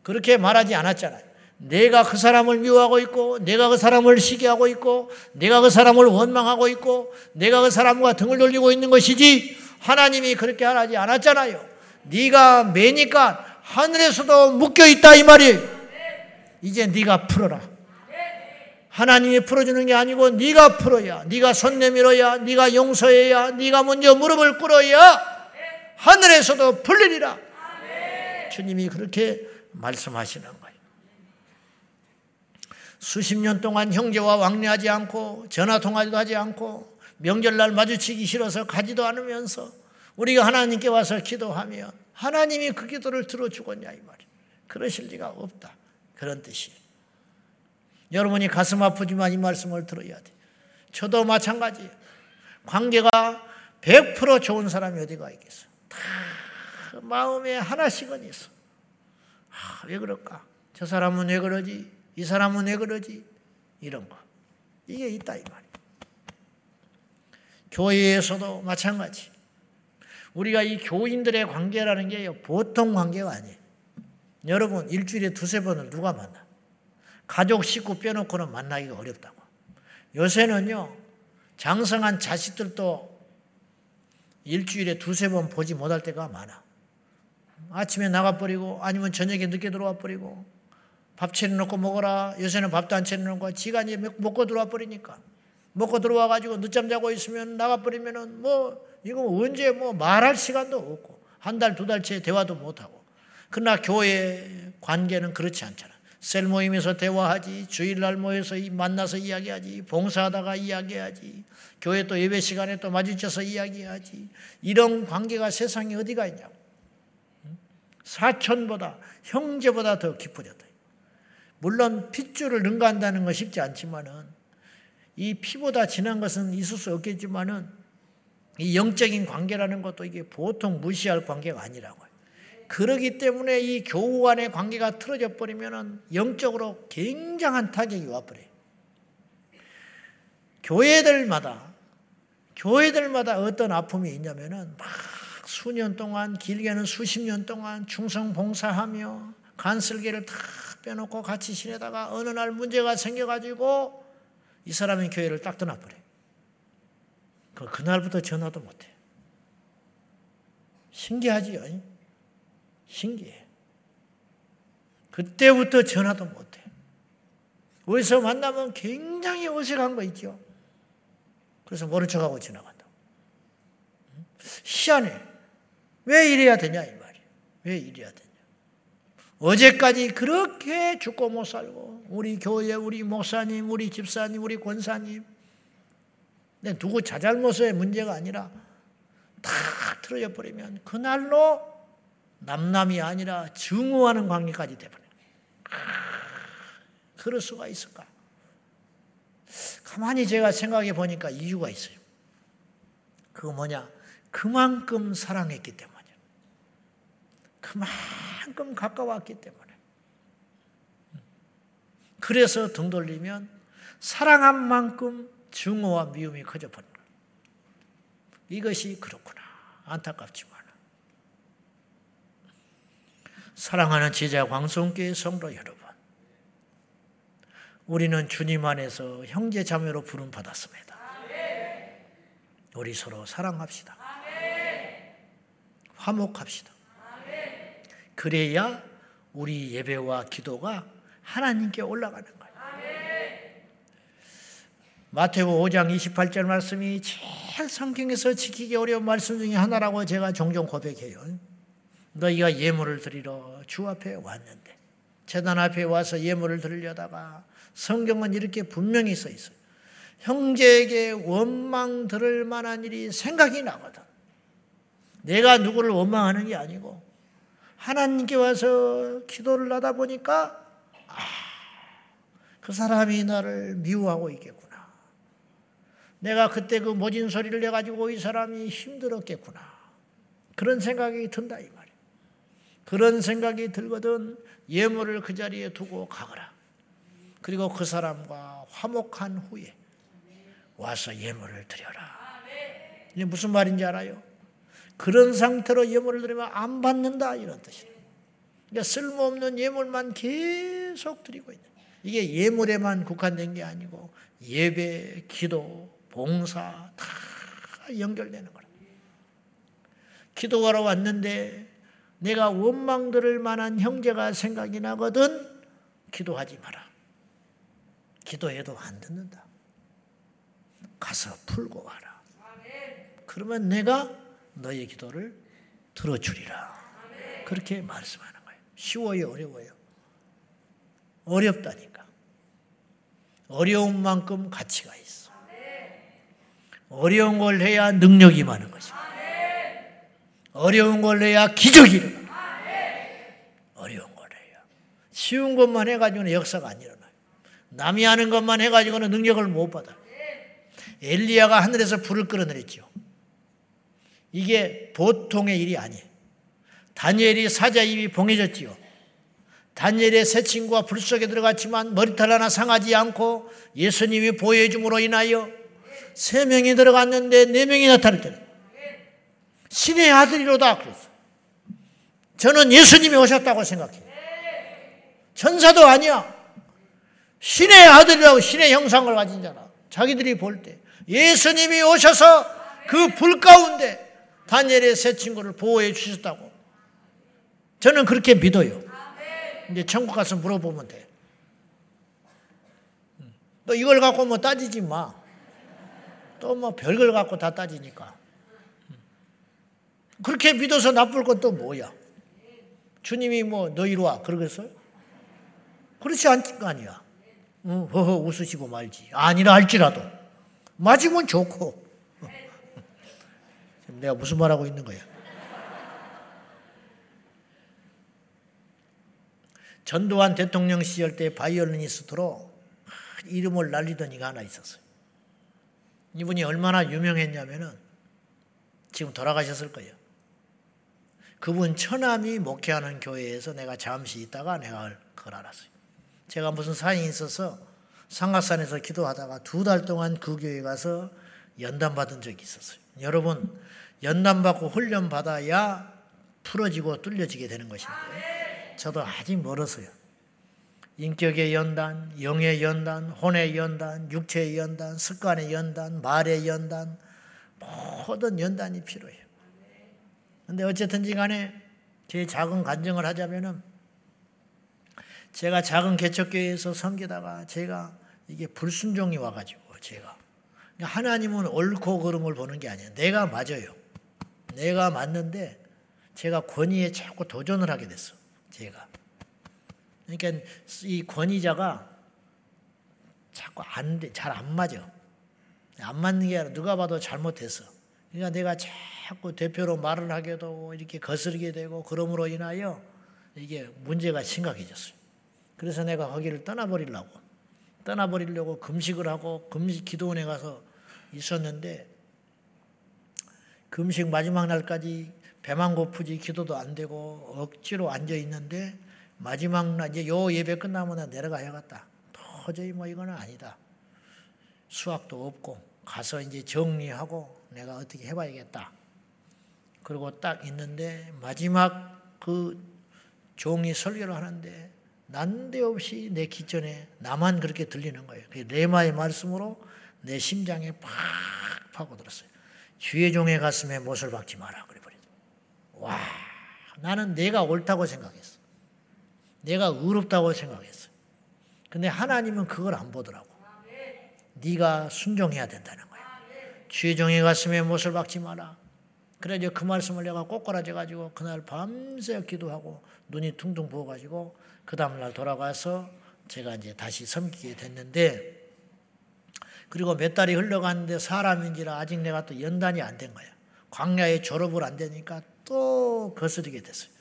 그렇게 말하지 않았잖아요. 내가 그 사람을 미워하고 있고, 내가 그 사람을 시기하고 있고, 내가 그 사람을 원망하고 있고, 내가 그 사람과 등을 돌리고 있는 것이지, 하나님이 그렇게 하지 않았잖아요. 네가 매니까 하늘에서도 묶여 있다 이 말이에요. 이제 네가 풀어라. 하나님이 풀어주는 게 아니고 네가 풀어야, 네가 손 내밀어야, 네가 용서해야, 네가 먼저 무릎을 꿇어야 하늘에서도 풀리리라. 주님이 그렇게 말씀하시는 거예요. 수십 년 동안 형제와 왕래하지 않고 전화 통화도 하지 않고 명절날 마주치기 싫어서 가지도 않으면서 우리가 하나님께 와서 기도하면 하나님이 그 기도를 들어주겠냐 이 말이에요. 그러실 리가 없다. 그런 뜻이에요. 여러분이 가슴 아프지만 이 말씀을 들어야 돼. 저도 마찬가지예요. 관계가 100% 좋은 사람이 어디가 있겠어. 다 마음에 하나씩은 있어. 아, 왜 그럴까? 저 사람은 왜 그러지? 이 사람은 왜 그러지? 이런 거. 이게 있다 이 말이에요. 교회에서도 마찬가지. 우리가 이 교인들의 관계라는 게 보통 관계가 아니에요. 여러분 일주일에 두세 번을 누가 만나? 가족 식구 빼놓고는 만나기가 어렵다고. 요새는요, 장성한 자식들도 일주일에 두세 번 보지 못할 때가 많아. 아침에 나가버리고 아니면 저녁에 늦게 들어와 버리고 밥 차려놓고 먹어라. 요새는 밥도 안 차려놓고 지가 이제 먹고 들어와 버리니까. 먹고 들어와 가지고 늦잠 자고 있으면 나가 버리면은 뭐 이거 언제 뭐 말할 시간도 없고 한 달, 두 달째 대화도 못 하고. 그러나 교회 관계는 그렇지 않잖아. 셀 모임에서 대화하지, 주일날 모여서 만나서 이야기하지, 봉사하다가 이야기하지, 교회 또 예배 시간에 또 마주쳐서 이야기하지. 이런 관계가 세상에 어디가 있냐고. 사촌보다, 형제보다 더 깊어졌다. 물론 핏줄을 능가한다는 건 쉽지 않지만은 이 피보다 진한 것은 있을 수 없겠지만은 이 영적인 관계라는 것도 이게 보통 무시할 관계가 아니라고요. 그러기 때문에 이 교우 간의 관계가 틀어져 버리면 영적으로 굉장한 타격이 와버려요. 교회들마다, 교회들마다 어떤 아픔이 있냐면은 막 수년 동안, 길게는 수십 년 동안 충성 봉사하며 간슬기를 다 빼놓고 같이 지내다가 어느 날 문제가 생겨가지고 이 사람이 교회를 딱 떠나버려요. 그, 그날부터 전화도 못해. 신기하지요. 신기해. 그때부터 전화도 못해. 어디서 만나면 굉장히 어색한 거 있죠. 그래서 모른 척하고 지나간다. 희한해. 왜 이래야 되냐 이 말이야. 왜 이래야 되냐. 어제까지 그렇게 죽고 못 살고 우리 교회, 우리 목사님, 우리 집사님, 우리 권사님 누구 자잘못의 문제가 아니라 다 틀어져 버리면 그날로 남남이 아니라 증오하는 관계까지 되버려. 아, 그럴 수가 있을까? 가만히 제가 생각해 보니까 이유가 있어요. 그거 뭐냐? 그만큼 사랑했기 때문이야. 그만큼 가까웠기 때문에. 그래서 등 돌리면 사랑한 만큼 증오와 미움이 커져 버린 거예요. 이것이 그렇구나. 안타깝지만. 사랑하는 제자 광성교회 성도 여러분. 우리는 주님 안에서 형제 자매로 부름 받았습니다. 우리 서로 사랑합시다. 화목합시다. 그래야 우리 예배와 기도가 하나님께 올라가는 거예요. 마태복 5장 28절 말씀이 제일 성경에서 지키기 어려운 말씀 중에 하나라고 제가 종종 고백해요. 너희가 예물을 드리러 주 앞에 왔는데 재단 앞에 와서 예물을 드리려다가 성경은 이렇게 분명히 써 있어요. 형제에게 원망 들을 만한 일이 생각이 나거든. 내가 누구를 원망하는 게 아니고 하나님께 와서 기도를 하다 보니까 아, 그 사람이 나를 미워하고 있겠구나. 내가 그때 그 모진 소리를 내가지고 이 사람이 힘들었겠구나. 그런 생각이 든다 이 말이야. 그런 생각이 들거든 예물을 그 자리에 두고 가거라. 그리고 그 사람과 화목한 후에 와서 예물을 드려라. 이게 무슨 말인지 알아요? 그런 상태로 예물을 드리면 안 받는다 이런 뜻이에요. 그러니까 쓸모없는 예물만 계속 드리고 있는. 이게 예물에만 국한된 게 아니고 예배, 기도, 봉사 다 연결되는 거라. 기도하러 왔는데 내가 원망 들을 만한 형제가 생각이 나거든 기도하지 마라. 기도해도 안 듣는다. 가서 풀고 와라. 그러면 내가 너의 기도를 들어주리라. 그렇게 말씀하는 거예요. 쉬워요, 어려워요? 어렵다니까. 어려운 만큼 가치가 있어. 어려운 걸 해야 능력이 많은 것이다. 어려운 걸 해야 기적이 일어나. 어려운 걸 해야. 쉬운 것만 해가지고는 역사가 안 일어나요. 남이 하는 것만 해가지고는 능력을 못 받아. 엘리야가 하늘에서 불을 끌어내렸죠. 이게 보통의 일이 아니에요. 다니엘이 사자 입이 봉해졌지요. 다니엘의 새 친구가 불 속에 들어갔지만 머리털 하나 상하지 않고 예수님이 보여줌으로 인하여 세 명이 들어갔는데 네 명이 나타났잖아요. 신의 아들이로다 그랬어. 저는 예수님이 오셨다고 생각해요. 천사도 아니야. 신의 아들이라고 신의 형상을 가진 자라. 자기들이 볼 때 예수님이 오셔서 그 불 가운데 다니엘의 새 친구를 보호해 주셨다고. 저는 그렇게 믿어요. 이제 천국 가서 물어보면 돼. 또 이걸 갖고 뭐 따지지 마. 또 뭐 별걸 갖고 다 따지니까. 그렇게 믿어서 나쁠 것도 뭐야? 주님이 뭐 너희로 와 그러겠어요? 그렇지 않을 거 아니야. 응, 허허 웃으시고 말지. 아니라 할지라도 맞으면 좋고. 내가 무슨 말하고 있는 거야? 전두환 대통령 시절 때 바이올리니스트로 이름을 날리던 이가 하나 있었어요. 이분이 얼마나 유명했냐면은 지금 돌아가셨을 거예요. 그분 처남이 목회하는 교회에서 내가 잠시 있다가 내가 그걸 알았어요. 제가 무슨 사연이 있어서 상가산에서 기도하다가 두 달 동안 그 교회 가서 연단 받은 적이 있었어요. 여러분 연단 받고 훈련 받아야 풀어지고 뚫려지게 되는 것인데 저도 아직 멀었어요. 인격의 연단, 영의 연단, 혼의 연단, 육체의 연단, 습관의 연단, 말의 연단 모든 연단이 필요해요. 근데 어쨌든지 간에 제 작은 간증을 하자면은 제가 작은 개척교회에서 섬기다가 제가 이게 불순종이 와가지고 제가 하나님은 옳고 그름을 보는 게 아니에요. 내가 맞아요. 내가 맞는데 제가 권위에 자꾸 도전을 하게 됐어. 제가. 그러니까 이 권위자가 자꾸 안 돼, 잘 안 맞아. 안 맞는 게 아니라 누가 봐도 잘못했어. 그러니까 내가 자꾸 대표로 말을 하게 되고 이렇게 거스르게 되고 그러므로 인하여 이게 문제가 심각해졌어요. 그래서 내가 거기를 떠나버리려고 떠나버리려고 금식을 하고 금식 기도원에 가서 있었는데 금식 마지막 날까지 배만 고프지 기도도 안 되고 억지로 앉아 있는데 마지막 날 이제 요 예배 끝나면 내려가야겠다. 도저히 뭐 이거는 아니다. 수학도 없고 가서 이제 정리하고 내가 어떻게 해봐야겠다. 그리고 딱 있는데 마지막 그 종이 설교를 하는데 난데없이 내 기전에 나만 그렇게 들리는 거예요. 그 레마의 말씀으로 내 심장에 팍 파고들었어요. 주의 종의 가슴에 못을 박지 마라. 그래버리죠. 와, 나는 내가 옳다고 생각했어. 내가 의롭다고 생각했어. 근데 하나님은 그걸 안 보더라고. 네가 순종해야 된다는 거야. 주의 종의 가슴에 못을 박지 마라. 그래서 그 말씀을 내가 꼬꾸라져 가지고 그날 밤새 기도하고 눈이 퉁퉁 부어 가지고 그 다음 날 돌아가서 제가 이제 다시 섬기게 됐는데 그리고 몇 달이 흘러갔는데 사람인지라 아직 내가 또 연단이 안 된 거야. 광야에 졸업을 안 되니까 또 거스르게 됐어요.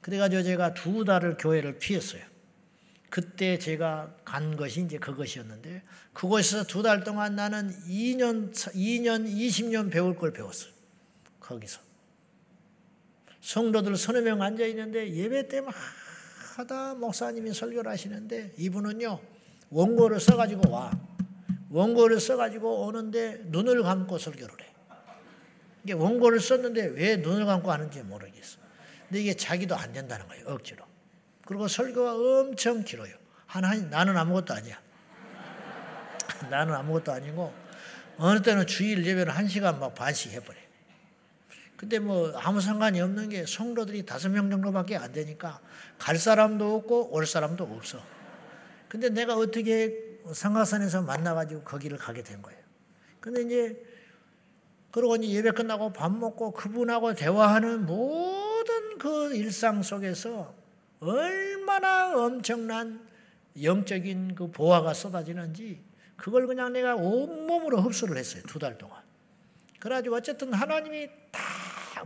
그래가지고 제가 두 달을 교회를 피했어요. 그때 제가 간 것이 이제 그것이었는데 그곳에서 두 달 동안 나는 2년 2년 20년 배울 걸 배웠어요. 거기서 성도들 서너 명 앉아 있는데 예배 때마다 목사님이 설교를 하시는데 이분은요 원고를 써가지고 와 원고를 써가지고 오는데 눈을 감고 설교를 해. 원고를 썼는데 왜 눈을 감고 하는지 모르겠어. 근데 이게 자기도 안 된다는 거예요 억지로. 그리고 설교가 엄청 길어요. 한, 한, 나는 아무것도 아니야. 나는 아무것도 아니고, 어느 때는 주일 예배를 한 시간 막 반씩 해버려. 근데 뭐 아무 상관이 없는 게 성도들이 다섯 명 정도밖에 안 되니까 갈 사람도 없고 올 사람도 없어. 근데 내가 어떻게 상가산에서 만나가지고 거기를 가게 된 거예요. 근데 이제 그러고 이제 예배 끝나고 밥 먹고 그분하고 대화하는 모든 그 일상 속에서 얼마나 엄청난 영적인 그 보화가 쏟아지는지 그걸 그냥 내가 온몸으로 흡수를 했어요. 두 달 동안. 그래가지고 어쨌든 하나님이 다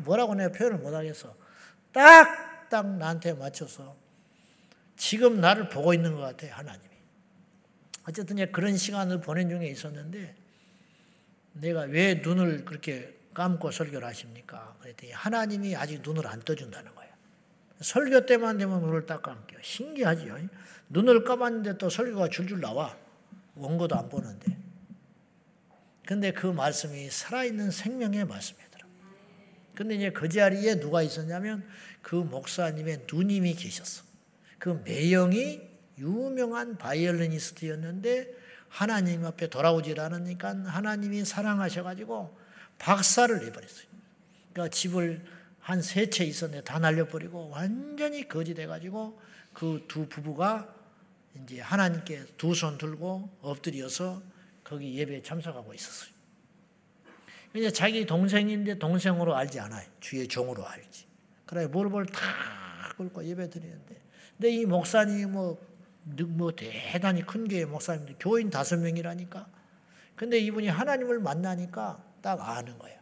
뭐라고 내가 표현을 못하겠어. 딱, 딱 나한테 맞춰서 지금 나를 보고 있는 것 같아요. 하나님이. 어쨌든 그런 시간을 보낸 중에 있었는데 내가 왜 눈을 그렇게 감고 설교를 하십니까? 그랬더니 하나님이 아직 눈을 안 떠준다는 거예요. 설교 때만 되면 눈을 딱 감겨. 신기하지요. 눈을 감았는데 또 설교가 줄줄 나와. 원고도 안 보는데. 근데 그 말씀이 살아있는 생명의 말씀이더라. 근데 이제 그 자리에 누가 있었냐면 그 목사님의 누님이 계셨어. 그 매형이 유명한 바이올리니스트였는데 하나님 앞에 돌아오질 않으니까 하나님이 사랑하셔가지고 박사를 내버렸어요. 그러니까 집을 한 세 채 있었는데 다 날려버리고 완전히 거지 돼가지고 그 두 부부가 이제 하나님께 두 손 들고 엎드려서 거기 예배에 참석하고 있었어요. 이제 자기 동생인데 동생으로 알지 않아요. 주의 종으로 알지. 그래 무릎을 탁 꿇고 예배 드리는데 근데 이 목사님이 뭐, 뭐 대단히 큰 교회 목사님들 교인 다섯 명이라니까 근데 이분이 하나님을 만나니까 딱 아는 거예요.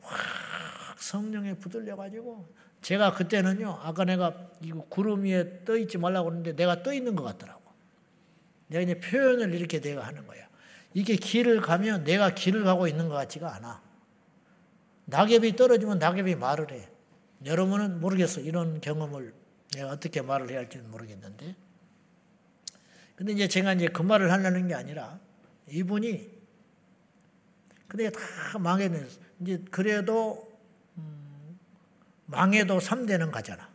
확 성령에 붙들려 가지고 제가 그때는요, 아까 내가 이거 구름 위에 떠 있지 말라고 그러는데 내가 떠 있는 것 같더라고. 내가 이제 표현을 이렇게 내가 하는 거야. 이게 길을 가면 내가 길을 가고 있는 것 같지가 않아. 낙엽이 떨어지면 낙엽이 말을 해. 여러분은 모르겠어. 이런 경험을 내가 어떻게 말을 해야 할지는 모르겠는데. 근데 이제 제가 이제 그 말을 하려는 게 아니라 이분이 근데 다 망했네. 이제 그래도 음, 망해도 3대는 가잖아.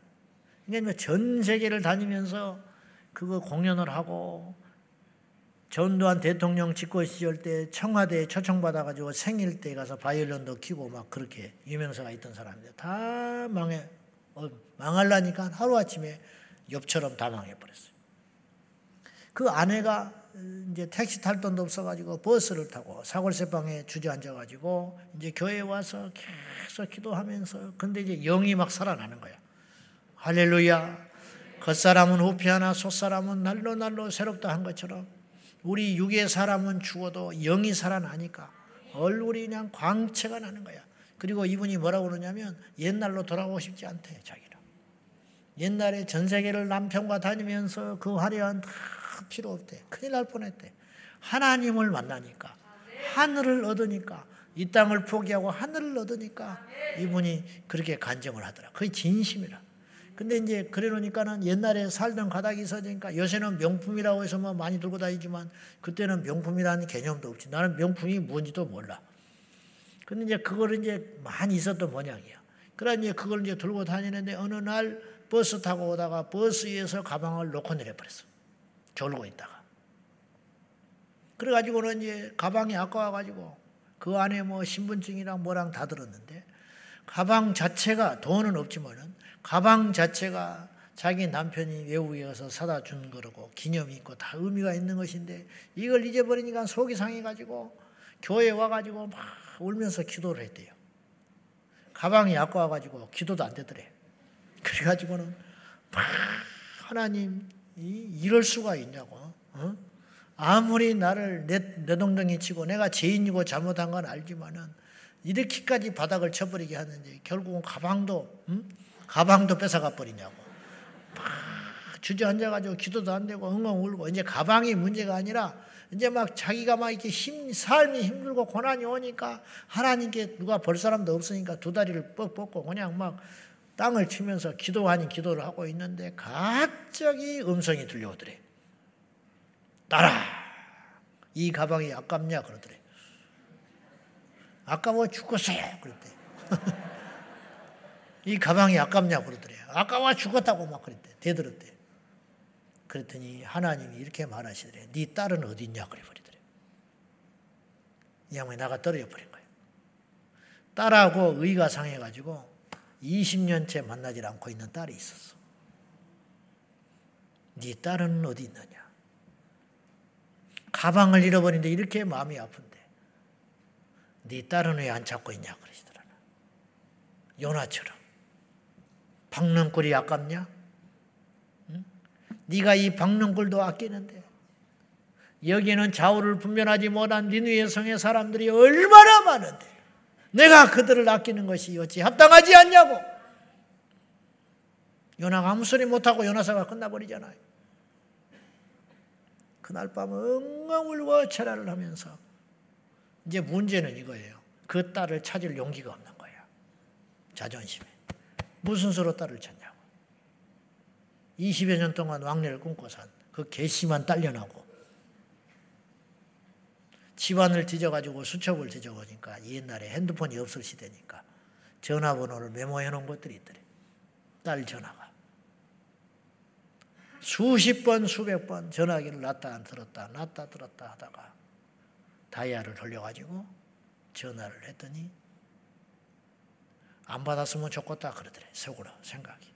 그러니까 전 세계를 다니면서 그거 공연을 하고 전두환 대통령 집권 시절 때 청와대에 초청받아 가지고 생일 때 가서 바이올린도 키고 막 그렇게 유명세가 있던 사람인데 다 망해, 어, 망할라니까 하루 아침에 엽처럼 다 망해 버렸어요. 그 아내가 이제 택시 탈 돈도 없어가지고 버스를 타고 사골세방에 주저앉아가지고 이제 교회 와서 계속 기도하면서 근데 이제 영이 막 살아나는 거야. 할렐루야. 겉사람은 후피하나 속사람은 날로 날로 새롭다 한 것처럼 우리 육의 사람은 죽어도 영이 살아나니까 얼굴이 그냥 광채가 나는 거야. 그리고 이분이 뭐라고 그러냐면 옛날로 돌아가고 싶지 않대 자기는. 옛날에 전 세계를 남편과 다니면서 그 화려한 다 필요 없대. 큰일 날 뻔했대. 하나님을 만나니까 하늘을 얻으니까 이 땅을 포기하고 하늘을 얻으니까 이분이 그렇게 간증을 하더라. 그게 진심이라. 근데 이제 그래 놓으니까는 옛날에 살던 가닥이 있어지니까 요새는 명품이라고 해서 뭐 많이 들고 다니지만 그때는 명품이라는 개념도 없지. 나는 명품이 뭔지도 몰라. 근데 이제 그걸 이제 많이 있었던 모양이야. 그래 이제 그걸 이제 들고 다니는데 어느 날 버스 타고 오다가 버스 위에서 가방을 놓고 내려버렸어. 졸고 있다가. 그래가지고는 이제 가방이 아까워가지고 그 안에 뭐 신분증이랑 뭐랑 다 들었는데 가방 자체가 돈은 없지만은 가방 자체가 자기 남편이 외국에 가서 사다 준 거라고 기념이 있고 다 의미가 있는 것인데 이걸 잊어버리니까 속이 상해가지고 교회 와가지고 막 울면서 기도를 했대요. 가방이 아까워가지고 기도도 안 되더래. 그래가지고는 막 하나님 이 럴 수가 있냐고. 어? 아무리 나를 내, 내동댕이 치고 내가 죄인이고 잘못한 건 알지만은 이렇게까지 바닥을 쳐버리게 하는지 결국은 가방도 응? 가방도 뺏어가 버리냐고. 막 주저앉아가지고 기도도 안 되고 엉엉 울고 이제 가방이 문제가 아니라 이제 막 자기가 막 이렇게 힘, 삶이 힘들고 고난이 오니까 하나님께 누가 볼 사람도 없으니까 두 다리를 뻑 뻗고 그냥 막 땅을 치면서 기도 아닌 기도를 하고 있는데 갑자기 음성이 들려오더래. 따라 이 가방이 아깝냐 그러더래. 아까워 죽겠어요 그랬대. 이 가방이 아깝냐 그러더래. 아까워 죽었다고 막 그랬대. 대들었대. 그랬더니 하나님이 이렇게 말하시더래. 네 딸은 어디 있냐 그래 버리더래. 이 양반이 나가 떨어져 버린 거예요. 딸하고 의가 상해가지고 20년째 만나질 않고 있는 딸이 있었어. 네 딸은 어디 있느냐? 가방을 잃어버린데 이렇게 마음이 아픈데 네 딸은 왜 안 찾고 있냐 그러시더라. 요나처럼 박는 꼴이 아깝냐? 응? 네가 이 박는 꼴도 아끼는데 여기는 좌우를 분별하지 못한 니누의 성의 사람들이 얼마나 많은데 내가 그들을 아끼는 것이 어찌 합당하지 않냐고. 요나가 아무 소리 못하고 요나사가 끝나버리잖아요. 그날 밤 엉엉 울고 철야를 하면서 이제 문제는 이거예요. 그 딸을 찾을 용기가 없는 거야. 자존심에. 무슨 수로 딸을 찾냐고. 20여 년 동안 왕래를 꿈꿔 산그 개심한 딸려나고 집안을 뒤져가지고 수첩을 뒤져보니까 옛날에 핸드폰이 없을 시대니까 전화번호를 메모해 놓은 것들이 있더래. 딸 전화가. 수십 번, 수백 번 전화기를 놨다 들었다, 놨다 들었다 하다가 다이아를 돌려가지고 전화를 했더니 안 받았으면 좋겠다 그러더래. 속으로 생각이.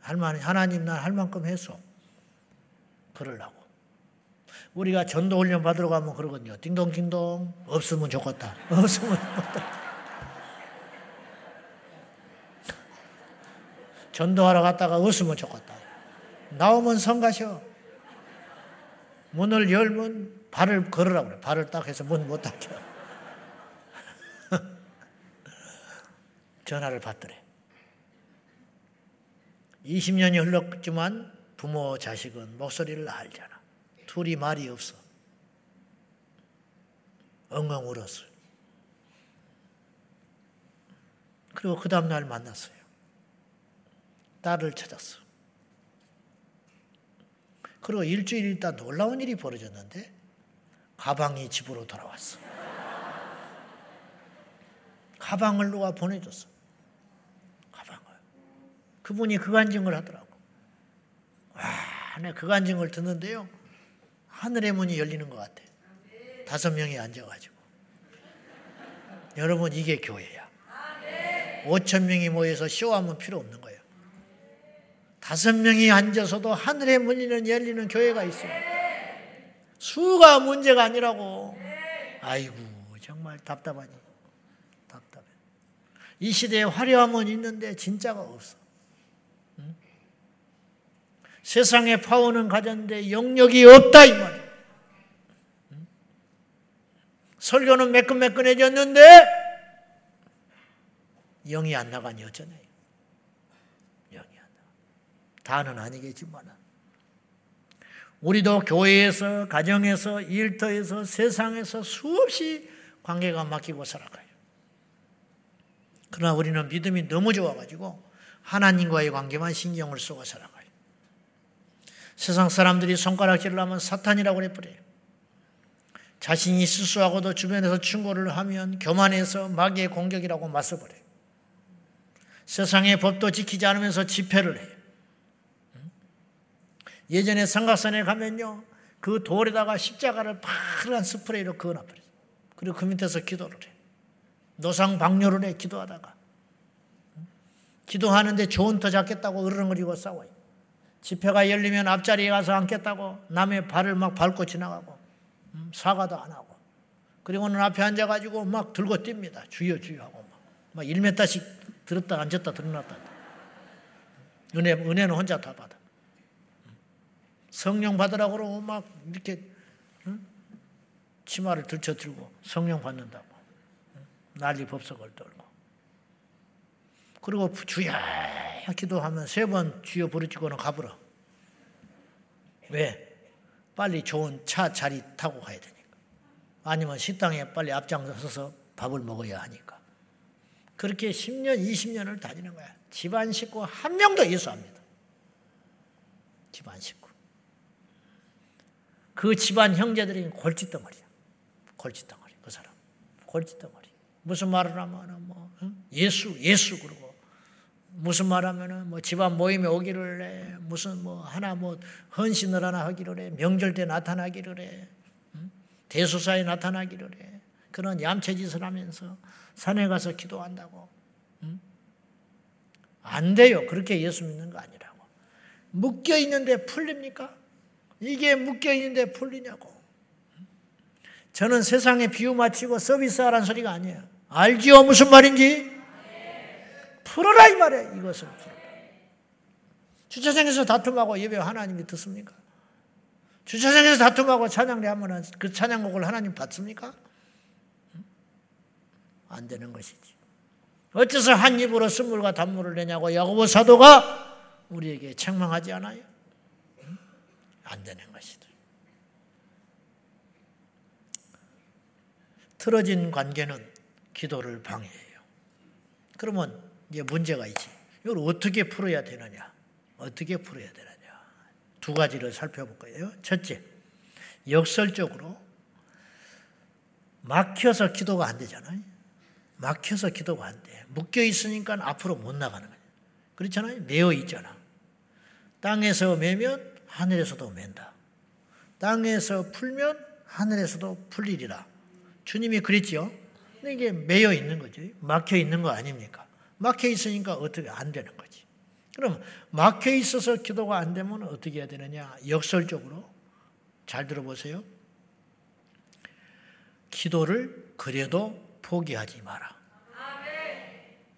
할머니, 하나님 난 할 만큼 했어. 그러려고. 우리가 전도 훈련 받으러 가면 그러거든요. 띵동띵동. 없으면 좋겠다. 없으면 좋겠다. 전도하러 갔다가 없으면 좋겠다. 나오면 성가셔. 문을 열면 발을 걸으라고 그래. 발을 딱 해서 문 못 닫혀. 전화를 받더래. 20년이 흘렀지만 부모 자식은 목소리를 알잖아. 둘이 말이 없어. 엉엉 울었어. 그리고 그 다음날 만났어요. 딸을 찾았어. 그리고 일주일 있다 놀라운 일이 벌어졌는데 가방이 집으로 돌아왔어. 가방을 누가 보내줬어. 가방을. 그분이 그 간증을 하더라고. 와, 내 그 간증을 듣는데요. 하늘의 문이 열리는 것 같아. 다섯 명이 앉아가지고. 여러분, 이게 교회야. 5천 명이 모여서 쇼하면 필요 없는 거예요. 다섯 명이 앉아서도 하늘의 문이 열리는 교회가 있어요. 수가 문제가 아니라고. 아이고, 정말 답답하니. 답답해. 이 시대에 화려함은 있는데 진짜가 없어. 응? 세상에 파워는 가졌는데 영역이 없다 이 말이야. 응? 설교는 매끈매끈해졌는데 영이 안 나가니 어쩌냐. 영이 안 나가. 다는 아니겠지만 우리도 교회에서, 가정에서, 일터에서, 세상에서 수없이 관계가 막히고 살아가요. 그러나 우리는 믿음이 너무 좋아가지고 하나님과의 관계만 신경을 쓰고 살아가요. 세상 사람들이 손가락질을 하면 사탄이라고 그래버려요. 자신이 실수하고도 주변에서 충고를 하면 교만해서 마귀의 공격이라고 맞서버려요. 세상의 법도 지키지 않으면서 집회를 해요. 예전에 삼각산에 가면요. 그 돌에다가 십자가를 파란 스프레이로 그어놔버려요. 그리고 그 밑에서 기도를 해. 노상 방뇨를 해, 기도하다가. 기도하는데 좋은 터 잡겠다고 으르렁거리고 싸워요. 집회가 열리면 앞자리에 가서 앉겠다고 남의 발을 막 밟고 지나가고 사과도 안 하고 그리고는 앞에 앉아가지고 막 들고 뜁니다. 주여 주여 하고 막, 막 1m씩 들었다 앉았다 들어놨다. 은혜, 은혜는 혼자 다 받아. 성령 받으라고 그러고 막 이렇게 응? 치마를 들쳐 들고 성령 받는다고 난리 법석을 떨고 그리고 주여 기도하면 세번 주여 부르짖고는 가버려 왜? 빨리 좋은 차 자리 타고 가야 되니까 아니면 식당에 빨리 앞장서서 밥을 먹어야 하니까 그렇게 10년 20년을 다니는 거야 집안 식구 한 명도 예수합니다 집안 식구 그 집안 형제들이 골칫덩어리야. 골칫덩어리. 그 사람. 골칫덩어리. 무슨 말을 하면은 뭐 예수 예수 그러고 무슨 말 하면은 뭐 집안 모임에 오기를 해. 무슨 뭐 하나 뭐 헌신을 하나 하기를 해. 명절 때 나타나기를 해. 대소사에 나타나기를 해. 그런 얌체짓을 하면서 산에 가서 기도한다고. 안 돼요. 그렇게 예수 믿는 거 아니라고. 묶여 있는데 풀립니까? 이게 묶여 있는데 풀리냐고. 저는 세상에 비유 맞추고 서비스하라는 소리가 아니에요. 알지요? 무슨 말인지? 풀어라 이 말이에요. 이것을 풀어라. 주차장에서 다툼하고 예배 하나님이 듣습니까? 주차장에서 다툼하고 찬양을 하면 그 찬양곡을 하나님 받습니까? 안 되는 것이지. 어째서 한 입으로 쓴물과 단물을 내냐고 야고보 사도가 우리에게 책망하지 않아요? 안 되는 것이다. 틀어진 관계는 기도를 방해해요. 그러면 이제 문제가 있지. 이걸 어떻게 풀어야 되느냐? 어떻게 풀어야 되느냐? 두 가지를 살펴볼 거예요. 첫째, 역설적으로 막혀서 기도가 안 되잖아요. 막혀서 기도가 안 돼. 묶여 있으니까 앞으로 못 나가는 거예요. 그렇잖아요. 매어 있잖아. 땅에서 매면 하늘에서도 맨다. 땅에서 풀면 하늘에서도 풀리리라. 주님이 그랬죠. 근데 이게 매여 있는 거지. 막혀 있는 거 아닙니까? 막혀 있으니까 어떻게 안 되는 거지. 그럼 막혀 있어서 기도가 안 되면 어떻게 해야 되느냐? 역설적으로 잘 들어보세요. 기도를 그래도 포기하지 마라.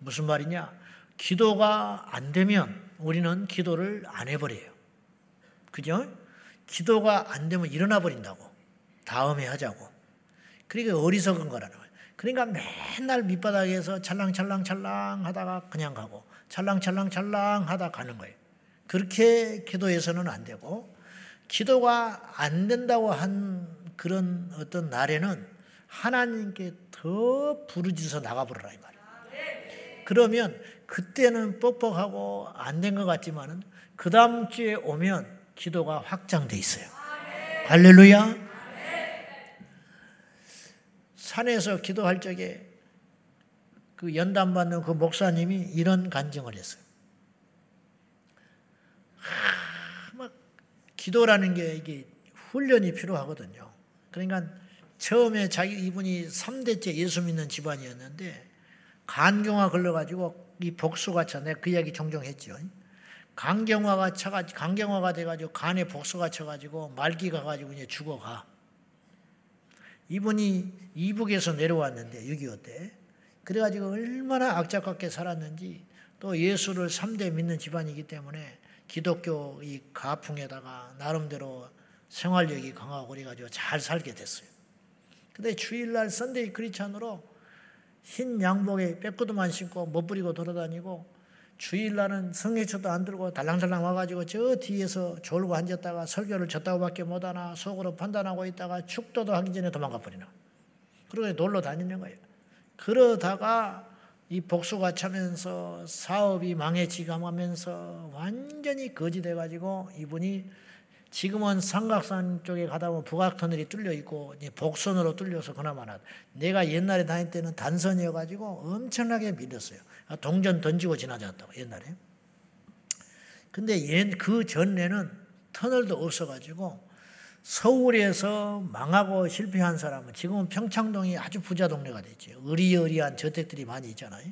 무슨 말이냐? 기도가 안 되면 우리는 기도를 안 해버려요. 그죠? 기도가 안 되면 일어나 버린다고. 다음에 하자고. 그러니까 어리석은 거라는 거예요. 그러니까 맨날 밑바닥에서 찰랑찰랑찰랑 하다가 그냥 가고 찰랑찰랑찰랑 하다 가는 거예요. 그렇게 기도해서는 안 되고 기도가 안 된다고 한 그런 어떤 날에는 하나님께 더 부르짖어 나가버려라 이 말이에요. 그러면 그때는 뻑뻑하고 안 된 것 같지만은 그 다음 주에 오면 기도가 확장돼 있어요. 할렐루야. 산에서 기도할 적에 그 연단 받는 그 목사님이 이런 간증을 했어요. 막 기도라는 게 이게 훈련이 필요하거든요. 그러니까 처음에 자기 이분이 3대째 예수 믿는 집안이었는데 간경화 걸려가지고 이 복수가 차. 내가 그 이야기 종종 했죠. 간경화가 차가 간경화가 돼가지고 간에 복수가 쳐가지고 말기가 가지고 이제 죽어가. 이분이 이북에서 내려왔는데 6.25 때. 그래가지고 얼마나 악착같게 살았는지 또 예수를 3대 믿는 집안이기 때문에 기독교 이 가풍에다가 나름대로 생활력이 강하고 그래가지고 잘 살게 됐어요. 근데 주일날 선데이 크리찬으로 흰 양복에 빼꾸도만 신고 멋부리고 돌아다니고 주일날은 성회초도 안 들고 달랑달랑 와가지고 저 뒤에서 졸고 앉았다가 설교를 졌다고밖에 못하나 속으로 판단하고 있다가 축도도 하기 전에 도망가 버리나. 그러고 놀러 다니는 거예요. 그러다가 이 복수가 차면서 사업이 망해지감하면서 완전히 거지 돼가지고 이분이 지금은 삼각산 쪽에 가다 보면 북악터널이 뚫려 있고 복선으로 뚫려서 그나마나 내가 옛날에 다닐 때는 단선이어가지고 엄청나게 밀렸어요. 아, 동전 던지고 지나지 않다고 옛날에. 근데 그 전에는 터널도 없어가지고 서울에서 망하고 실패한 사람은 지금은 평창동이 아주 부자 동네가 됐죠. 의리의리한 저택들이 많이 있잖아요.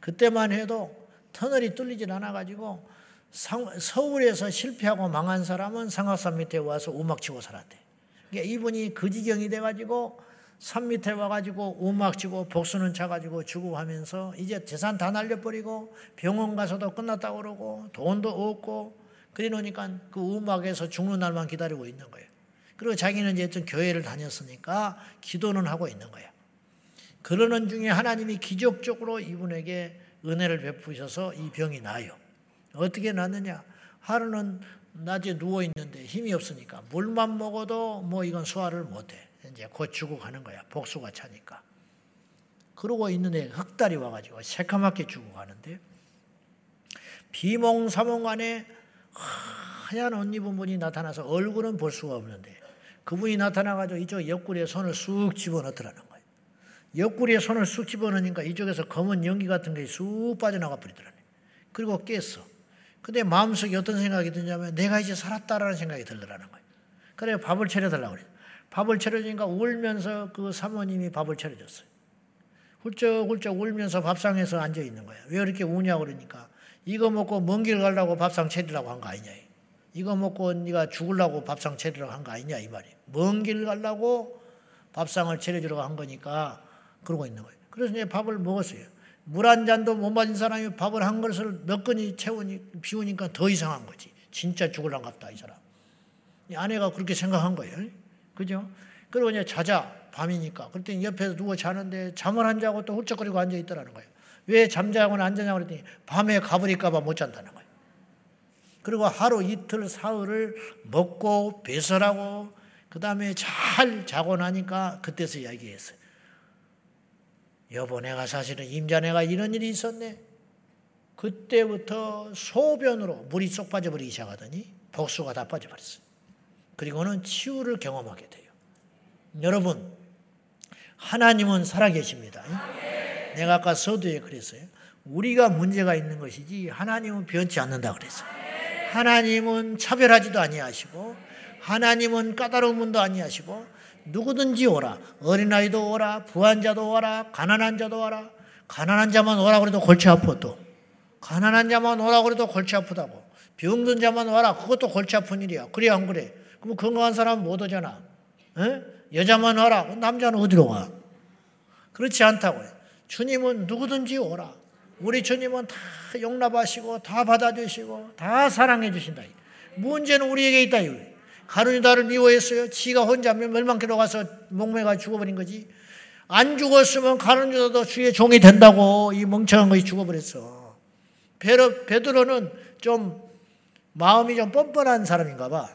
그때만 해도 터널이 뚫리질 않아가지고 서울에서 실패하고 망한 사람은 상하산 밑에 와서 우막 치고 살았대. 그러니까 이분이 그 지경이 돼가지고 산 밑에 와가지고 우막 치고 복수는 차가지고 죽고 하면서 이제 재산 다 날려버리고 병원 가서도 끝났다고 그러고 돈도 없고 그래 놓으니까 그 우막에서 죽는 날만 기다리고 있는 거예요. 그리고 자기는 이제 좀 교회를 다녔으니까 기도는 하고 있는 거야. 그러는 중에 하나님이 기적적으로 이분에게 은혜를 베푸셔서 이 병이 나요. 어떻게 났느냐? 하루는 낮에 누워 있는데 힘이 없으니까 물만 먹어도 뭐 이건 소화를 못 해. 이제 곧 죽어 가는 거야. 복수가 차니까. 그러고 있는데 흑달이 와가지고 새카맣게 죽어 가는데 비몽사몽간에 하얀 옷 입은 분이 나타나서 얼굴은 볼 수가 없는데 그분이 나타나가지고 이쪽 옆구리에 손을 쑥 집어넣더라는 거예요. 옆구리에 손을 쑥 집어넣으니까 이쪽에서 검은 연기 같은 게 쑥 빠져나가 버리더라네. 그리고 깼어. 근데 마음속에 어떤 생각이 드냐면 내가 이제 살았다라는 생각이 들더라는 거예요. 그래 밥을 차려달라고 그래요. 밥을 차려주니까 울면서 그 사모님이 밥을 차려줬어요. 훌쩍훌쩍 울면서 밥상에서 앉아 있는 거예요. 왜 이렇게 우냐고 그러니까 이거 먹고 먼 길 가려고 밥상 차리라고 한 거 아니냐. 이거 먹고 네가 죽으려고 밥상 차리라고 한 거 아니냐 이 말이에요. 먼 길 가려고 밥상을 차려주려고 한 거니까 그러고 있는 거예요. 그래서 이제 밥을 먹었어요. 물 한 잔도 못 맞은 사람이 밥을 한 그릇을 몇 건이 채우니 비우니까 더 이상한 거지. 진짜 죽을란갑다 이 사람. 이 아내가 그렇게 생각한 거예요. 그죠? 그리고 이제 자자 밤이니까 그때 옆에서 누워 자는데 잠을 안 자고 또 훌쩍거리고 앉아 있더라는 거예요. 왜 잠자고는 안 자냐고 그랬더니 밤에 가버릴까봐 못 잔다는 거예요. 그리고 하루 이틀 사흘을 먹고 배설하고 그 다음에 잘 자고 나니까 그때서 이야기했어요. 여보 내가 사실은 임자네가 이런 일이 있었네. 그때부터 소변으로 물이 쏙 빠져버리기 시작하더니 복수가 다 빠져버렸어요. 그리고는 치유를 경험하게 돼요. 여러분 하나님은 살아계십니다. 내가 아까 서두에 그랬어요. 우리가 문제가 있는 것이지 하나님은 변치 않는다 그랬어요. 하나님은 차별하지도 아니하시고 하나님은 까다로운 분도 아니하시고 누구든지 오라 어린아이도 오라 부한자도 오라 가난한 자도 오라 가난한 자만 오라 그래도 골치 아프도 가난한 자만 오라 그래도 골치 아프다고 병든 자만 와라 그것도 골치 아픈 일이야 그래 안 그래 그럼 건강한 사람은 못 오잖아 에? 여자만 와라 남자는 어디로 가 그렇지 않다고요 주님은 누구든지 오라 우리 주님은 다 용납하시고 다 받아주시고 다 사랑해 주신다. 문제는 우리에게 있다. 가룟유다를 미워했어요. 지가 혼자 멸망길로 가서 목매가 죽어버린 거지. 안 죽었으면 가룟유다도 주의 종이 된다고 이 멍청한 것이 죽어버렸어. 베드, 베드로는 좀 마음이 좀 뻔뻔한 사람인가 봐.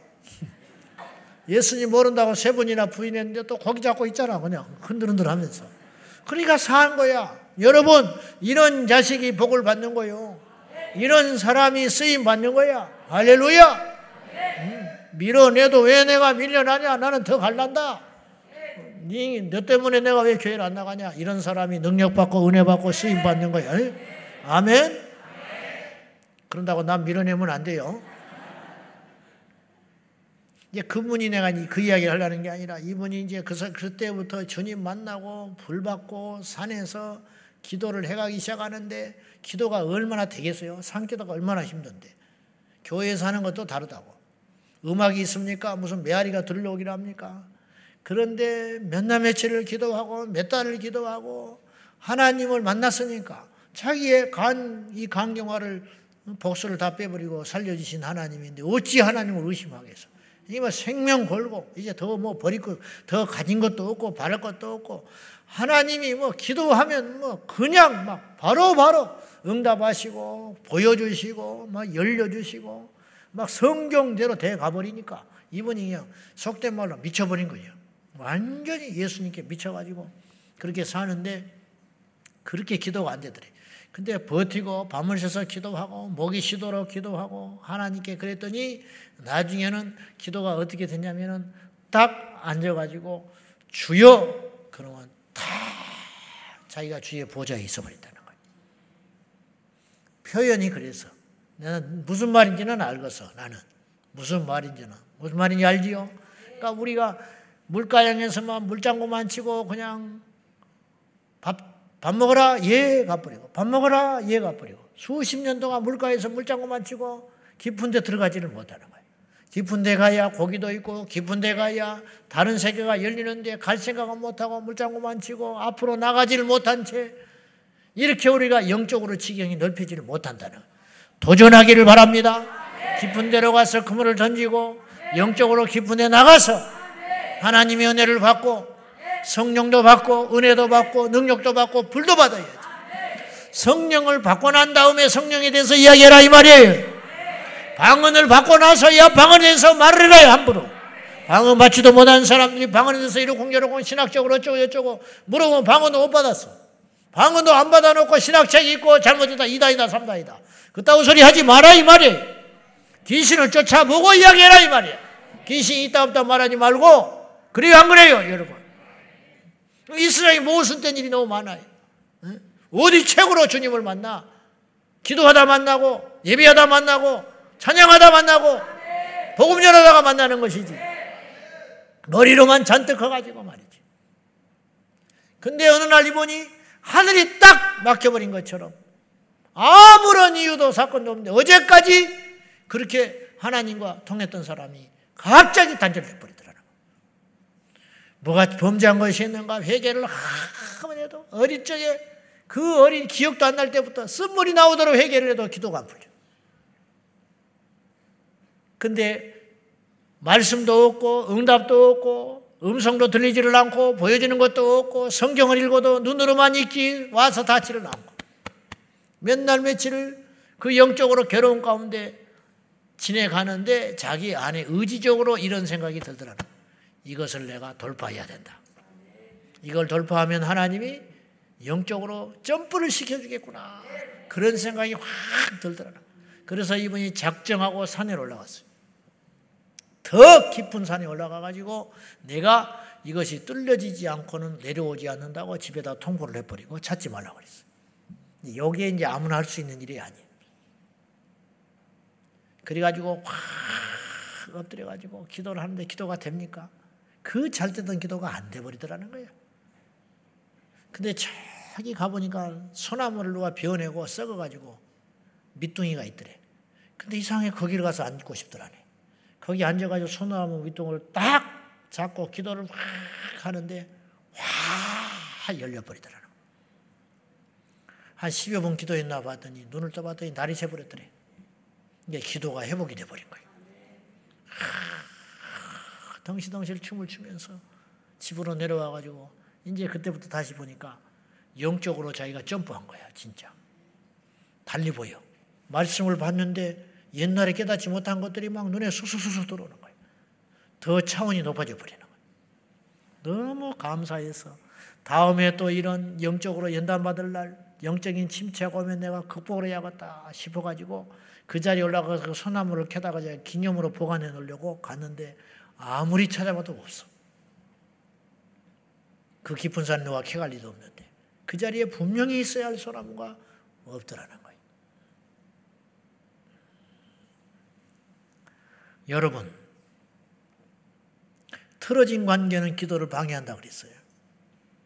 예수님 모른다고 세 번이나 부인했는데 또 거기 잡고 있잖아. 그냥 흔들흔들 하면서. 그러니까 사한 거야. 여러분, 이런 자식이 복을 받는 거요. 이런 사람이 쓰임 받는 거야. 할렐루야! 음, 밀어내도 왜 내가 밀려나냐? 나는 더 갈란다. 니, 너 때문에 내가 왜 교회를 안 나가냐? 이런 사람이 능력받고 은혜받고 쓰임 받는 거야. 아멘? 그런다고 난 밀어내면 안 돼요. 이제 그분이 내가 그 이야기를 하려는 게 아니라 이분이 이제 그, 그때부터 주님 만나고 불 받고 산에서 기도를 해가기 시작하는데 기도가 얼마나 되겠어요? 산기도가 얼마나 힘든데. 교회에서 하는 것도 다르다고. 음악이 있습니까? 무슨 메아리가 들려오기를 합니까? 그런데 몇 날 며칠을 기도하고 몇 달을 기도하고 하나님을 만났으니까 자기의 간, 이 간경화를 복수를 다 빼버리고 살려주신 하나님인데 어찌 하나님을 의심하겠어? 게 생명 걸고 이제 더 뭐 버릴 것, 더 가진 것도 없고 바랄 것도 없고 하나님이 뭐 기도하면 뭐 그냥 막 바로 바로 응답하시고 보여주시고 막 열려주시고 막 성경대로 돼 가버리니까 이분이 그냥 속된 말로 미쳐버린 거예요. 완전히 예수님께 미쳐가지고 그렇게 사는데 그렇게 기도가 안 되더래. 근데 버티고 밤을 새서 기도하고 목이 쉬도록 기도하고 하나님께 그랬더니 나중에는 기도가 어떻게 됐냐면은 딱 앉아가지고 주여 그러면 다 자기가 주의 보좌에 있어버린다는 거예요. 표현이 그래서 나는 무슨 말인지는 알겠어. 나는 무슨 말인지는 무슨 말인지 알지요. 그러니까 우리가 물가양에서만 물장구만 치고 그냥 밥, 밥 먹어라 예 가버리고 밥 먹어라 예 가버리고 수십 년 동안 물가에서 물장구만 치고 깊은 데 들어가지를 못하는 거예요. 깊은 데 가야 고기도 있고 깊은 데 가야 다른 세계가 열리는데 갈 생각은 못하고 물장구만 치고 앞으로 나가지를 못한 채 이렇게 우리가 영적으로 지경이 넓혀지를 못한다는 도전하기를 바랍니다. 깊은 데로 가서 그물을 던지고 영적으로 깊은 데 나가서 하나님의 은혜를 받고 성령도 받고 은혜도 받고 능력도 받고 불도 받아야지. 성령을 받고 난 다음에 성령에 대해서 이야기해라 이 말이에요. 방언을 받고 나서야 방언에 대해서 말을 해야 함부로. 방언 받지도 못한 사람들이 방언에 대해서 이러고 공개하고 신학적으로 어쩌고 저쩌고 물어보면 방언도 못 받았어. 방언도 안 받아놓고 신학책 있고 잘못했다 이다이다 삼다이다. 그따구 소리 하지 마라 이 말이에요. 귀신을 쫓아보고 이야기해라 이 말이야. 귀신이 있다 없다 말하지 말고 그래요 안 그래요 여러분. 이스라엘이 모순된 일이 너무 많아요. 어디 책으로 주님을 만나? 기도하다 만나고 예배하다 만나고 찬양하다 만나고 복음 전하다가 만나는 것이지. 머리로만 잔뜩 커가지고 말이지. 근데 어느 날 이보니 하늘이 딱 막혀버린 것처럼 아무런 이유도 사건도 없는데 어제까지 그렇게 하나님과 통했던 사람이 갑자기 단절해버려. 뭐가 범죄한 것이 있는가 회개를 하면 해도 어릴 적에 그 어린 기억도 안 날 때부터 쓴물이 나오도록 회개를 해도 기도가 안 풀려. 근데 말씀도 없고 응답도 없고 음성도 들리지를 않고 보여지는 것도 없고 성경을 읽어도 눈으로만 읽지 와서 닿지를 않고 몇 날 며칠을 그 영적으로 괴로운 가운데 지내가는데 자기 안에 의지적으로 이런 생각이 들더라는 이것을 내가 돌파해야 된다. 이걸 돌파하면 하나님이 영적으로 점프를 시켜주겠구나. 그런 생각이 확 들더라. 그래서 이분이 작정하고 산에 올라갔어요. 더 깊은 산에 올라가가지고 내가 이것이 뚫려지지 않고는 내려오지 않는다고 집에다 통보를 해버리고 찾지 말라고 그랬어요. 여기에 이제 아무나 할 수 있는 일이 아니에요. 그래가지고 확 엎드려가지고 기도를 하는데 기도가 됩니까? 그 잘 되던 기도가 안 돼버리더라는 거예요. 근데 저기 가보니까 소나무를 누가 베어내고 썩어가지고 밑둥이가 있더래. 근데 이상하게 거기를 가서 앉고 싶더라네. 거기 앉아가지고 소나무 밑둥을 딱 잡고 기도를 확 하는데 확 열려버리더라는. 한 10여 분 기도했나 봤더니 눈을 떠봤더니 날이 새버렸더래. 이게 기도가 회복이 돼버린 거예요. 덩실덩실 춤을 추면서 집으로 내려와 가지고 이제 그때부터 다시 보니까 영적으로 자기가 점프한 거야, 진짜. 달리 보여. 말씀을 봤는데 옛날에 깨닫지 못한 것들이 막 눈에 수수수수 들어오는 거예요. 더 차원이 높아져 버리는 거예요. 너무 감사해서 다음에 또 이런 영적으로 연단받을 날 영적인 침체가 오면 내가 극복을 해야겠다 싶어가지고 그 자리에 올라가서 소나무를 캐다가 기념으로 보관해 놓으려고 갔는데 아무리 찾아봐도 없어. 그 깊은 산 누가 캐갈 리도 없는데 그 자리에 분명히 있어야 할 소나무가 없더라는 거예요. 여러분, 틀어진 관계는 기도를 방해한다 그랬어요.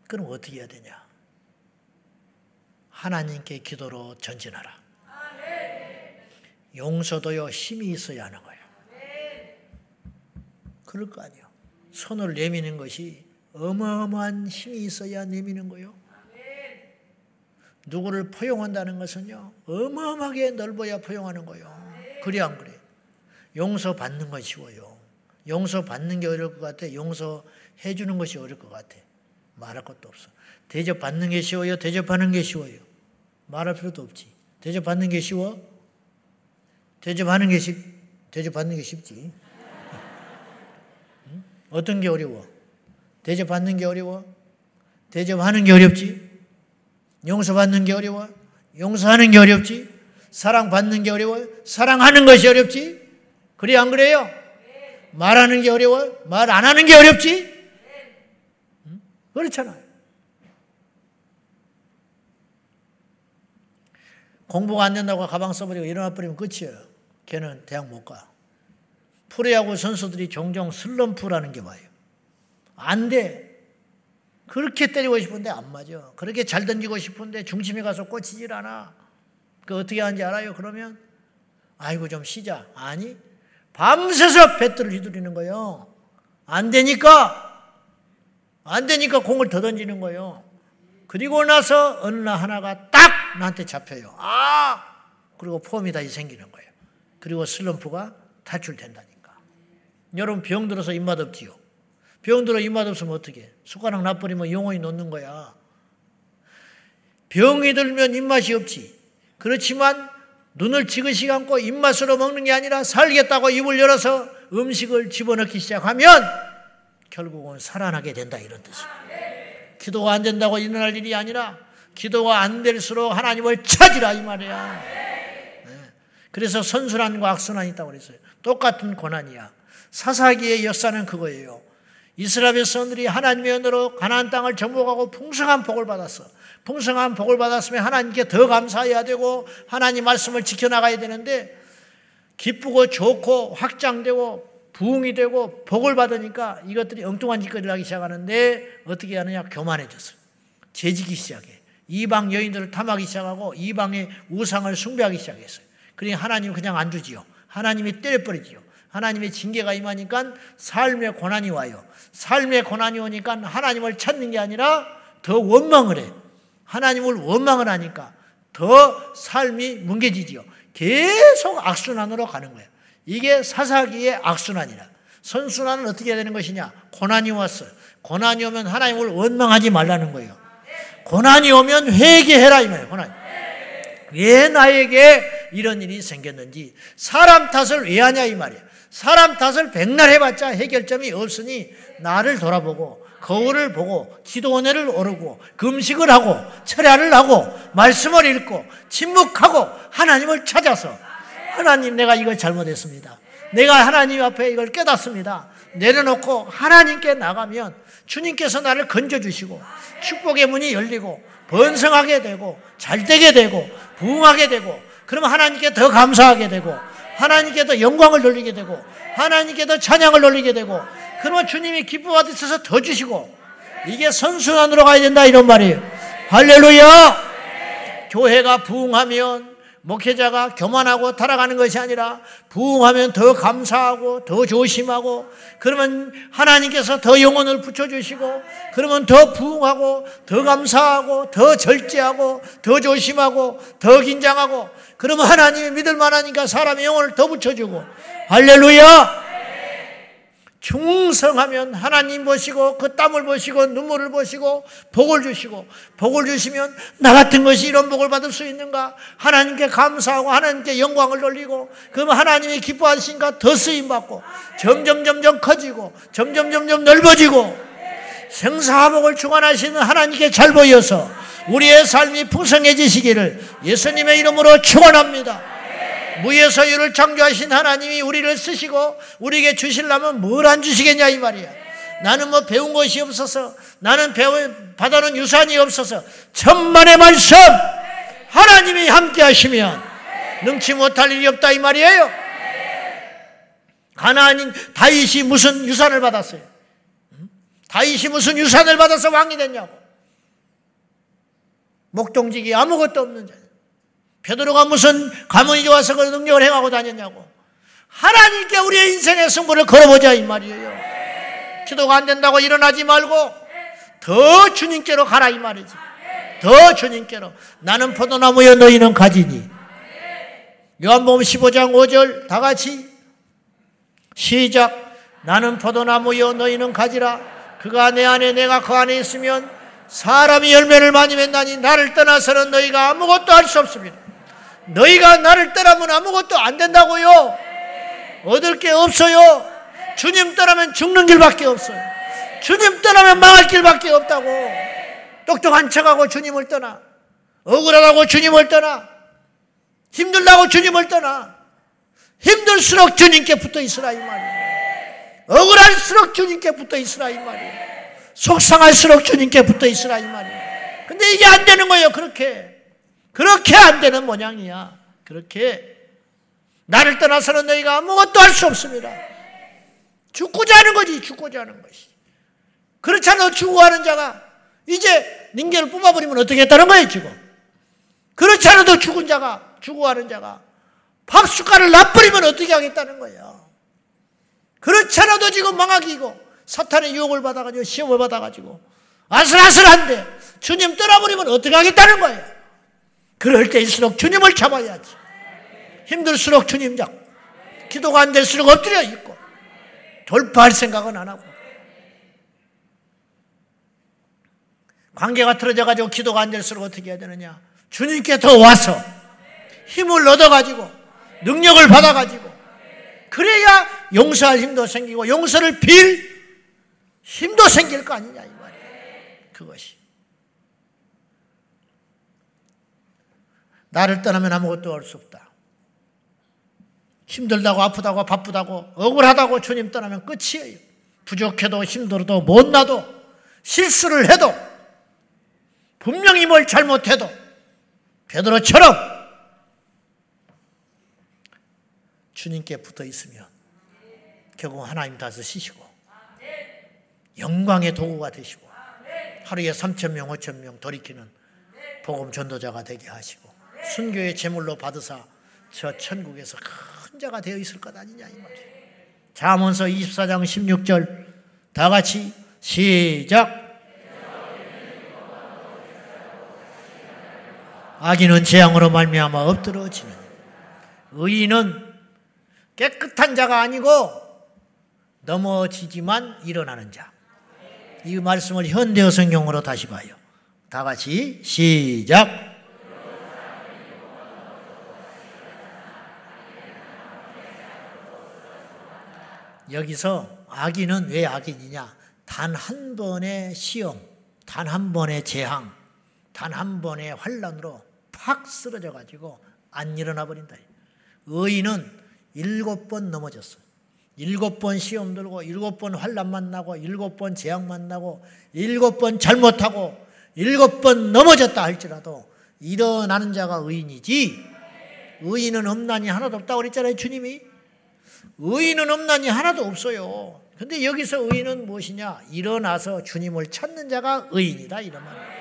그럼 어떻게 해야 되냐? 하나님께 기도로 전진하라. 용서도요 힘이 있어야 하는 거예요. 그럴 거 아니에요. 손을 내미는 것이 어마어마한 힘이 있어야 내미는 거요. 누구를 포용한다는 것은요 어마어마하게 넓어야 포용하는 거요. 그래 안 그래? 용서 받는 건 쉬워요. 용서 받는 게 어려울 것 같아. 용서 해 주는 것이 어려울 것 같아. 말할 것도 없어. 대접 받는 게 쉬워요. 대접하는 게 쉬워요. 말할 필요도 없지. 대접 받는 게 쉬워? 대접하는 게 쉽, 대접 받는 게 쉽지. 어떤 게 어려워? 대접받는 게 어려워? 대접하는 게 어렵지? 용서받는 게 어려워? 용서하는 게 어렵지? 사랑받는 게 어려워? 사랑하는 것이 어렵지? 그래, 안 그래요? 말하는 게 어려워? 말 안 하는 게 어렵지? 그렇잖아요. 공부가 안 된다고 가방 써버리고 일어나 버리면 끝이에요. 걔는 대학 못 가. 프로야구 선수들이 종종 슬럼프라는 게 와요. 안 돼. 그렇게 때리고 싶은데 안 맞아. 그렇게 잘 던지고 싶은데 중심에 가서 꽂히질 않아. 그 어떻게 하는지 알아요? 그러면 아이고 좀 쉬자. 아니 밤새서 배트를 휘두르는 거예요. 안 되니까 안 되니까 공을 더 던지는 거예요. 그리고 나서 어느 날 하나가 딱 나한테 잡혀요. 아! 그리고 폼이 다시 생기는 거예요. 그리고 슬럼프가 탈출된다니까. 여러분 병 들어서 입맛 없지요. 병 들어 입맛 없으면 어떻게? 숟가락 놔버리면 영혼이 놓는 거야. 병이 들면 입맛이 없지. 그렇지만 눈을 지그시 감고 입맛으로 먹는 게 아니라 살겠다고 입을 열어서 음식을 집어넣기 시작하면 결국은 살아나게 된다 이런 뜻이에요. 기도가 안 된다고 일어날 일이 아니라 기도가 안 될수록 하나님을 찾으라 이 말이야. 네. 그래서 선순환과 악순환이 있다고 그랬어요. 똑같은 고난이야. 사사기의 역사는 그거예요. 이스라엘 백성들이 하나님의 은혜로 가나안 땅을 정복하고 풍성한 복을 받았어. 풍성한 복을 받았으면 하나님께 더 감사해야 되고 하나님 말씀을 지켜나가야 되는데 기쁘고 좋고 확장되고 부흥이 되고 복을 받으니까 이것들이 엉뚱한 짓거리를 하기 시작하는데 어떻게 하느냐 교만해졌어요. 재지기 시작해. 이방 여인들을 탐하기 시작하고 이방의 우상을 숭배하기 시작했어요. 그러니 하나님 그냥 안 주지요. 하나님이 때려버리지요. 하나님의 징계가 임하니까 삶의 고난이 와요. 삶의 고난이 오니까 하나님을 찾는 게 아니라 더 원망을 해. 하나님을 원망을 하니까 더 삶이 뭉개지지요. 계속 악순환으로 가는 거예요. 이게 사사기의 악순환이라. 선순환은 어떻게 되는 것이냐? 고난이 왔어요. 고난이 오면 하나님을 원망하지 말라는 거예요. 고난이 오면 회개해라 이 말이에요. 고난. 왜 나에게 이런 일이 생겼는지 사람 탓을 왜 하냐 이 말이에요. 사람 탓을 백날 해봤자 해결점이 없으니 나를 돌아보고 거울을 보고 기도 원회를 오르고 금식을 하고 철야를 하고 말씀을 읽고 침묵하고 하나님을 찾아서 하나님 내가 이걸 잘못했습니다. 내가 하나님 앞에 이걸 깨닫습니다. 내려놓고 하나님께 나가면 주님께서 나를 건져주시고 축복의 문이 열리고 번성하게 되고 잘 되게 되고 부흥하게 되고 그러면 하나님께 더 감사하게 되고 하나님께 더 영광을 돌리게 되고 하나님께 더 찬양을 돌리게 되고 그러면 주님이 기뻐 받으셔서 더 주시고 이게 선순환으로 가야 된다 이런 말이에요. 할렐루야! 교회가 부흥하면 목회자가 교만하고 타락하는 것이 아니라 부흥하면 더 감사하고 더 조심하고 그러면 하나님께서 더 영혼을 붙여주시고 그러면 더 부흥하고 더 감사하고 더 절제하고 더 조심하고 더 긴장하고 그러면 하나님이 믿을 만하니까 사람의 영혼을 더 붙여주고. 할렐루야! 충성하면 하나님 보시고 그 땀을 보시고 눈물을 보시고 복을 주시고 복을 주시면 나 같은 것이 이런 복을 받을 수 있는가? 하나님께 감사하고 하나님께 영광을 돌리고 그러면 하나님이 기뻐하시니까 더 쓰임 받고 점점 점점 커지고 점점 점점 넓어지고 생사화복을 주관하시는 하나님께 잘 보여서 우리의 삶이 풍성해지시기를 예수님의 이름으로 축원합니다. 무의 서유를 창조하신 하나님이 우리를 쓰시고 우리에게 주실라면 뭘 안 주시겠냐 이 말이야. 나는 뭐 배운 것이 없어서 나는 배운 받아놓은 유산이 없어서 천만의 말씀 하나님이 함께 하시면 능치 못할 일이 없다 이 말이에요. 가나안인 다윗이 무슨 유산을 받았어요? 다윗이 무슨 유산을 받아서 왕이 됐냐고. 목동직이 아무것도 없는 자. 베드로가 무슨 가문이 좋아서 그 능력을 행하고 다녔냐고. 하나님께 우리의 인생의 승부를 걸어보자 이 말이에요. 기도가 안 된다고 일어나지 말고 더 주님께로 가라 이 말이지. 더 주님께로. 나는 포도나무여 너희는 가지니. 요한복음 15장 5절 다 같이 시작. 나는 포도나무여 너희는 가지라. 그가 내 안에 내가 그 안에 있으면 사람이 열매를 많이 맺나니 나를 떠나서는 너희가 아무것도 할 수 없습니다. 너희가 나를 떠나면 아무것도 안 된다고요. 얻을 게 없어요. 주님 떠나면 죽는 길밖에 없어요. 주님 떠나면 망할 길밖에 없다고. 똑똑한 척하고 주님을 떠나. 억울하다고 주님을 떠나. 힘들다고 주님을 떠나. 힘들수록 주님께 붙어 있으라 이 말이에요. 억울할수록 주님께 붙어 있으라 이 말이에요. 속상할수록 주님께 붙어 있으라 이 말이에요. 근데 이게 안 되는 거예요. 그렇게. 그렇게 안 되는 모양이야. 그렇게 나를 떠나서는 너희가 아무것도 할 수 없습니다. 죽고자 하는 거지, 죽고자 하는 것이. 그렇지 않아 죽어가는 자가 이제 닌게를 뽑아버리면 어떻게 했다는 거예요, 지금. 그렇지 않아도 죽은 자가, 죽어가는 자가 밥 숟갈을 놔버리면 어떻게 하겠다는 거예요. 그렇지 않아도 지금 망하기고 사탄의 유혹을 받아가지고 시험을 받아가지고 아슬아슬한데 주님 떠나버리면 어떻게 하겠다는 거예요. 그럴 때일수록 주님을 잡아야지. 힘들수록 주님 잡고 기도가 안 될수록 엎드려 있고 돌파할 생각은 안 하고 관계가 틀어져 가지고 기도가 안 될수록 어떻게 해야 되느냐? 주님께 더 와서 힘을 얻어 가지고 능력을 받아 가지고 그래야 용서할 힘도 생기고 용서를 빌 힘도 생길 거 아니냐 이 말이에요. 그것이 나를 떠나면 아무것도 할 수 없다. 힘들다고 아프다고 바쁘다고 억울하다고 주님 떠나면 끝이에요. 부족해도 힘들어도 못나도 실수를 해도 분명히 뭘 잘못해도 베드로처럼 주님께 붙어 있으면 결국 하나님 다스시고 영광의 도구가 되시고 하루에 3천 명, 5천 명 돌이키는 복음 전도자가 되게 하시고 순교의 제물로 받으사 저 천국에서 큰 자가 되어 있을 것 아니냐 이 말이에요. 잠언서 24장 16절 다 같이 시작. 악인은 재앙으로 말미암아 엎드러지는 의인은 깨끗한 자가 아니고 넘어지지만 일어나는 자. 이 말씀을 현대어 성경으로 다시 봐요. 다 같이 시작. 여기서 악인은 왜 악인이냐? 단 한 번의 시험, 단 한 번의 재앙, 단 한 번의 환란으로 팍 쓰러져 가지고 안 일어나 버린다. 의인은 일곱 번 넘어졌어. 일곱 번 시험 들고 일곱 번 환란 만나고 일곱 번 재앙 만나고 일곱 번 잘못하고 일곱 번 넘어졌다 할지라도 일어나는 자가 의인이지 의인은 없나니 하나도 없다고 그랬잖아요 주님이 의인은 없나니 하나도 없어요. 근데 여기서 의인은 무엇이냐? 일어나서 주님을 찾는 자가 의인이다 이런 말이에요.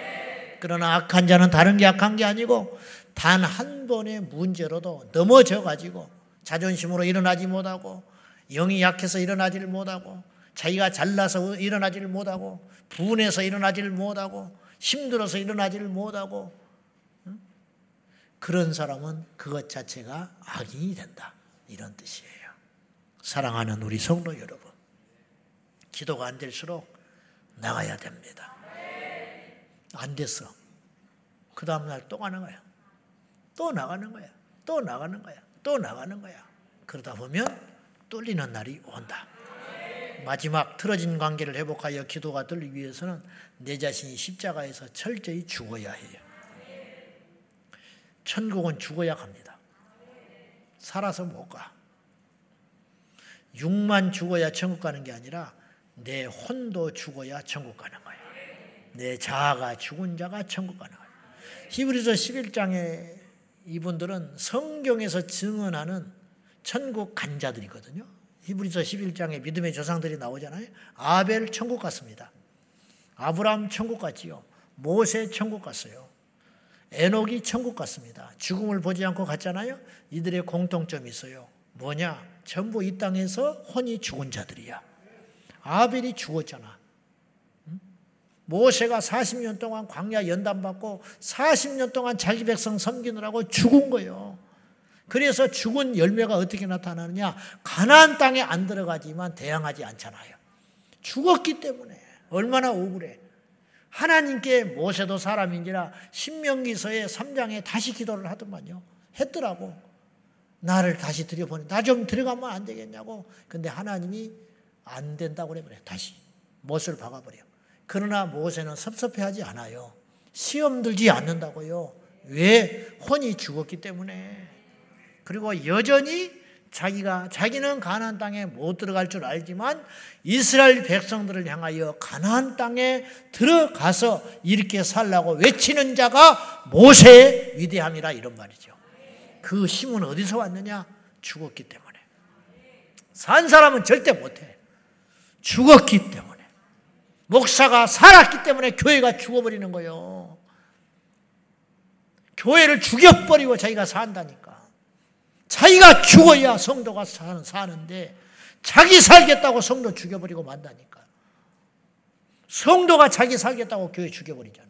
그러나 악한 자는 다른 게 악한 게 아니고 단 한 번의 문제로도 넘어져 가지고 자존심으로 일어나지 못하고 영이 약해서 일어나지를 못하고 자기가 잘나서 일어나지를 못하고 분해서 일어나지를 못하고 힘들어서 일어나지를 못하고 그런 사람은 그것 자체가 악인이 된다 이런 뜻이에요. 사랑하는 우리 성도 여러분, 기도가 안 될수록 나가야 됩니다. 안 됐어. 그 다음날 또 가는 거야. 또 나가는 거야. 또 나가는 거야. 또 나가는 거야. 그러다 보면 뚫리는 날이 온다. 마지막 틀어진 관계를 회복하여 기도가 들기 위해서는 내 자신이 십자가에서 철저히 죽어야 해요. 천국은 죽어야 갑니다. 살아서 못 가. 육만 죽어야 천국 가는 게 아니라 내 혼도 죽어야 천국 가는 거예요. 내 자아가 죽은 자가 천국 가는 거예요. 히브리서 11장에 이분들은 성경에서 증언하는 천국 간 자들이거든요. 히브리서 11장에 믿음의 조상들이 나오잖아요. 아벨 천국 갔습니다. 아브라함 천국 갔지요. 모세 천국 갔어요. 에녹이 천국 갔습니다. 죽음을 보지 않고 갔잖아요. 이들의 공통점이 있어요. 뭐냐? 전부 이 땅에서 혼이 죽은 자들이야. 아벨이 죽었잖아. 모세가 40년 동안 광야 연단 받고 40년 동안 자기 백성 섬기느라고 죽은 거예요. 그래서 죽은 열매가 어떻게 나타나느냐? 가나안 땅에 안 들어가지만 대항하지 않잖아요. 죽었기 때문에 얼마나 억울해. 하나님께 모세도 사람인지라 신명기서의 3장에 다시 기도를 하더만요. 했더라고. 나를 다시 들여보내. 나 좀 들어가면 안 되겠냐고. 근데 하나님이 안 된다고 그래버려. 다시. 못을 박아버려. 그러나 모세는 섭섭해하지 않아요. 시험 들지 않는다고요. 왜? 혼이 죽었기 때문에. 그리고 여전히 자기가 자기는 가나안 땅에 못 들어갈 줄 알지만 이스라엘 백성들을 향하여 가나안 땅에 들어가서 이렇게 살라고 외치는 자가 모세의 위대함이라 이런 말이죠. 그 힘은 어디서 왔느냐? 죽었기 때문에. 산 사람은 절대 못 해. 죽었기 때문에. 목사가 살았기 때문에 교회가 죽어버리는 거예요. 교회를 죽여버리고 자기가 산다니까. 자기가 죽어야 성도가 사는, 사는데 자기 살겠다고 성도 죽여버리고 만다니까. 성도가 자기 살겠다고 교회 죽여버리잖아.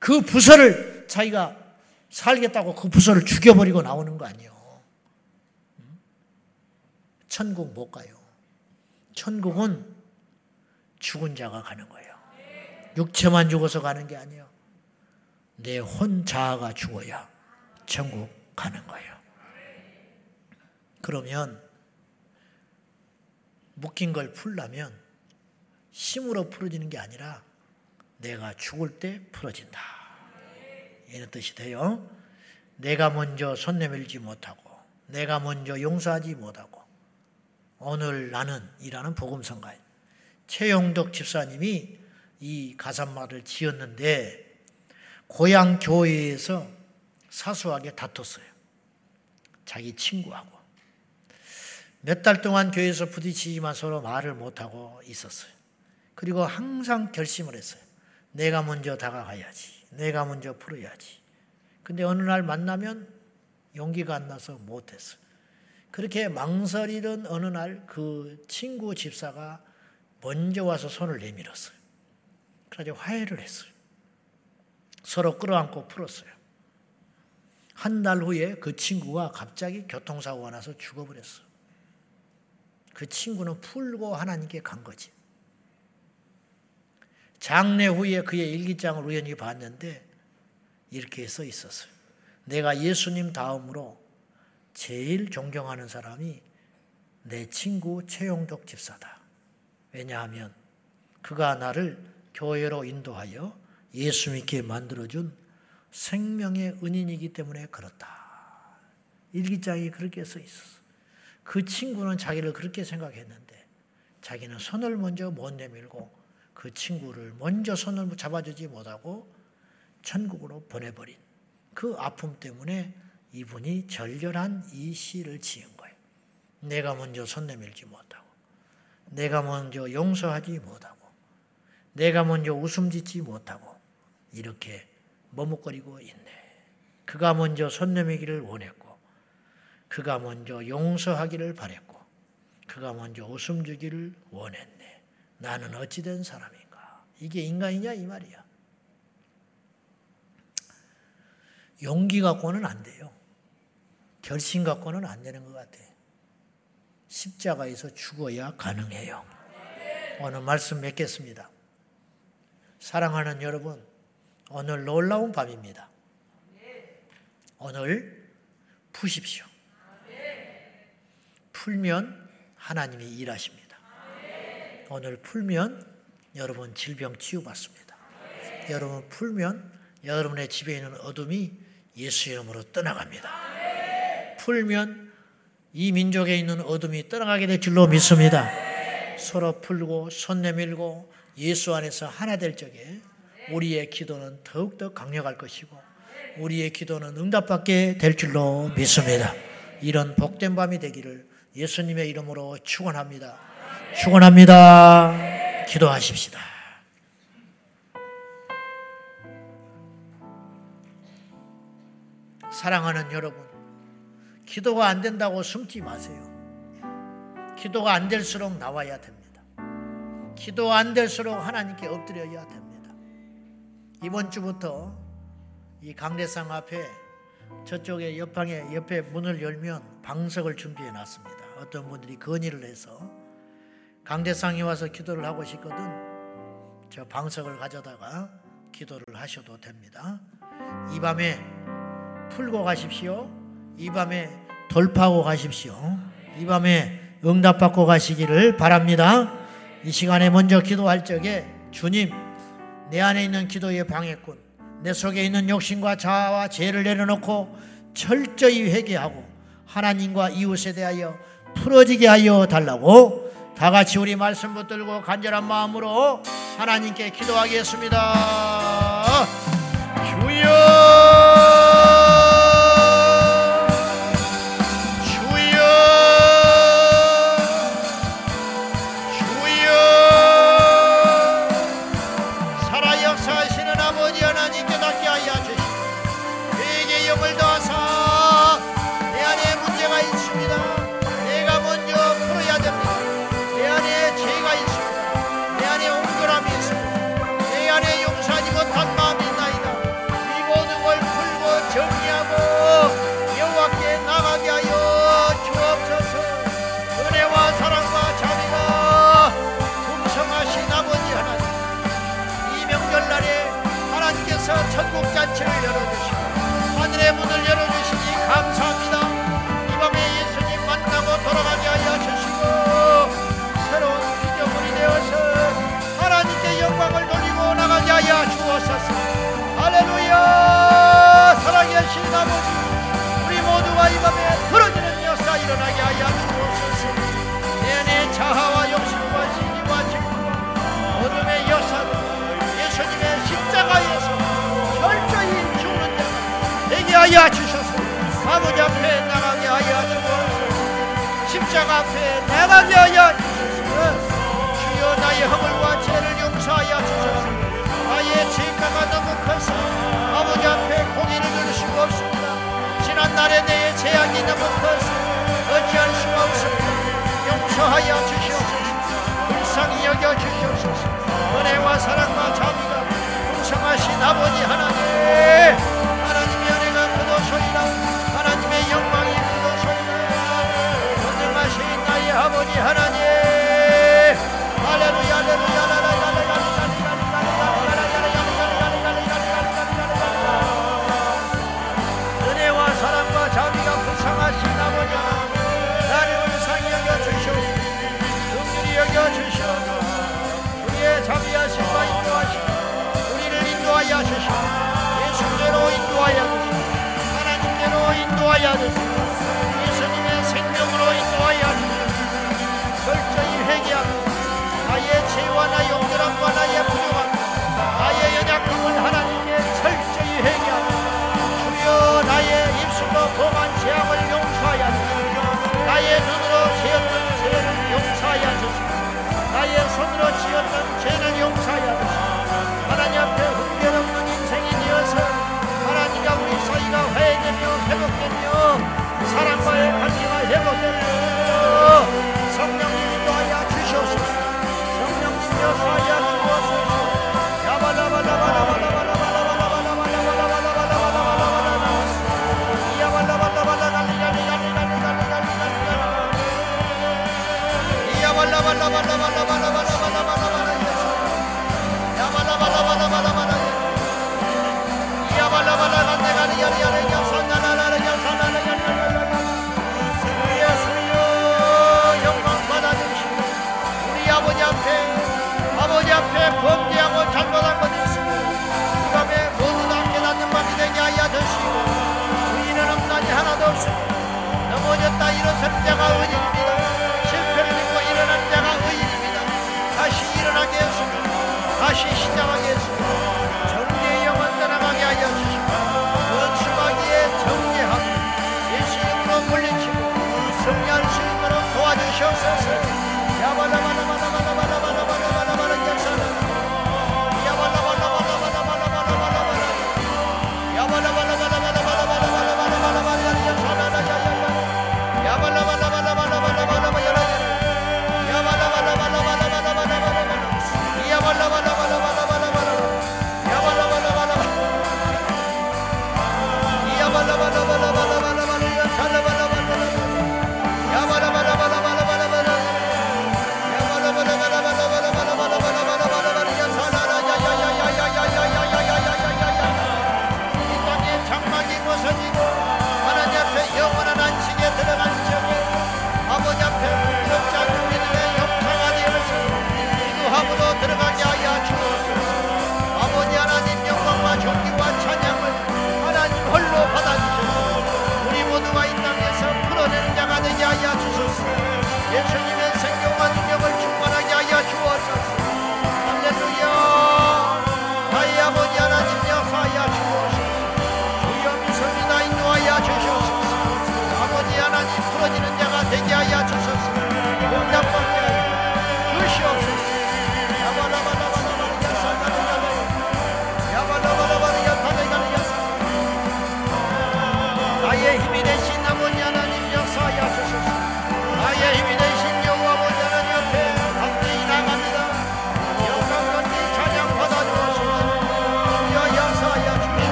그 부서를 자기가 살겠다고 그 부서를 죽여버리고 나오는 거 아니에요. 천국 못 가요. 천국은 죽은 자가 가는 거예요. 육체만 죽어서 가는 게 아니에요. 내 혼자가 죽어야 천국 가는 거예요. 그러면 묶인 걸 풀려면 힘으로 풀어지는 게 아니라 내가 죽을 때 풀어진다. 이런 뜻이 돼요. 내가 먼저 손 내밀지 못하고 내가 먼저 용서하지 못하고 오늘 나는 이라는 복음성가에 최용덕 집사님이 이 가사말을 지었는데 고향 교회에서 사소하게 다퉜어요. 자기 친구하고. 몇 달 동안 교회에서 부딪히지만 서로 말을 못하고 있었어요. 그리고 항상 결심을 했어요. 내가 먼저 다가가야지. 내가 먼저 풀어야지. 근데 어느 날 만나면 용기가 안 나서 못했어요. 그렇게 망설이던 어느 날 그 친구 집사가 먼저 와서 손을 내밀었어요. 그래서 화해를 했어요. 서로 끌어안고 풀었어요. 한 달 후에 그 친구가 갑자기 교통사고가 나서 죽어버렸어. 그 친구는 풀고 하나님께 간 거지. 장례 후에 그의 일기장을 우연히 봤는데 이렇게 써 있었어요. 내가 예수님 다음으로 제일 존경하는 사람이 내 친구 최용덕 집사다. 왜냐하면 그가 나를 교회로 인도하여 예수 믿게 만들어준 생명의 은인이기 때문에 그렇다. 일기장이 그렇게 써 있었어. 그 친구는 자기를 그렇게 생각했는데 자기는 손을 먼저 못 내밀고 그 친구를 먼저 손을 잡아주지 못하고 천국으로 보내버린 그 아픔 때문에 이분이 절절한 이 시를 지은 거예요. 내가 먼저 손 내밀지 못하고 내가 먼저 용서하지 못하고 내가 먼저 웃음 짓지 못하고 이렇게 머뭇거리고 있네. 그가 먼저 손 내밀기를 원했고 그가 먼저 용서하기를 바랬고 그가 먼저 웃음 주기를 원했네. 나는 어찌된 사람인가? 이게 인간이냐 이 말이야. 용기 갖고는 안 돼요. 결심 갖고는 안 되는 것 같아. 십자가에서 죽어야 가능해요. 오늘 말씀 맺겠습니다. 사랑하는 여러분, 오늘 놀라운 밤입니다. 오늘 푸십시오. 풀면 하나님이 일하십니다. 오늘 풀면 여러분 질병 치유받습니다. 여러분 풀면 여러분의 집에 있는 어둠이 예수 이름으로 떠나갑니다. 풀면 이 민족에 있는 어둠이 떠나가게 될 줄로 믿습니다. 서로 풀고 손 내밀고 예수 안에서 하나 될 적에 우리의 기도는 더욱더 강력할 것이고 우리의 기도는 응답받게 될 줄로 믿습니다. 이런 복된 밤이 되기를 예수님의 이름으로 축원합니다. 축원합니다. 기도하십시다. 사랑하는 여러분, 기도가 안 된다고 숨지 마세요. 기도가 안 될수록 나와야 됩니다. 기도 안 될수록 하나님께 엎드려야 됩니다. 이번 주부터 이 강대상 앞에 저쪽에 옆방에 옆에 문을 열면 방석을 준비해 놨습니다. 어떤 분들이 건의를 해서 강대상이 와서 기도를 하고 싶거든 저 방석을 가져다가 기도를 하셔도 됩니다. 이 밤에 풀고 가십시오. 이 밤에 돌파하고 가십시오. 이 밤에 응답받고 가시기를 바랍니다. 이 시간에 먼저 기도할 적에 주님, 내 안에 있는 기도의 방해꾼, 내 속에 있는 욕심과 자아와 죄를 내려놓고 철저히 회개하고 하나님과 이웃에 대하여 풀어지게 하여 달라고 다 같이 우리 말씀 붙들고 간절한 마음으로 하나님께 기도하겠습니다. 일어난 자가 의인입니다. 실패를 믿고 일어난 자가 의인입니다. 다시 일어나게 해주시고 다시 시작하게 해주시고 정리의 영원 떠나가게 하여 주시고 원수마귀의 정리함 예수 이름으로 물리치고 승리할 수 있도록 도와주시옵소서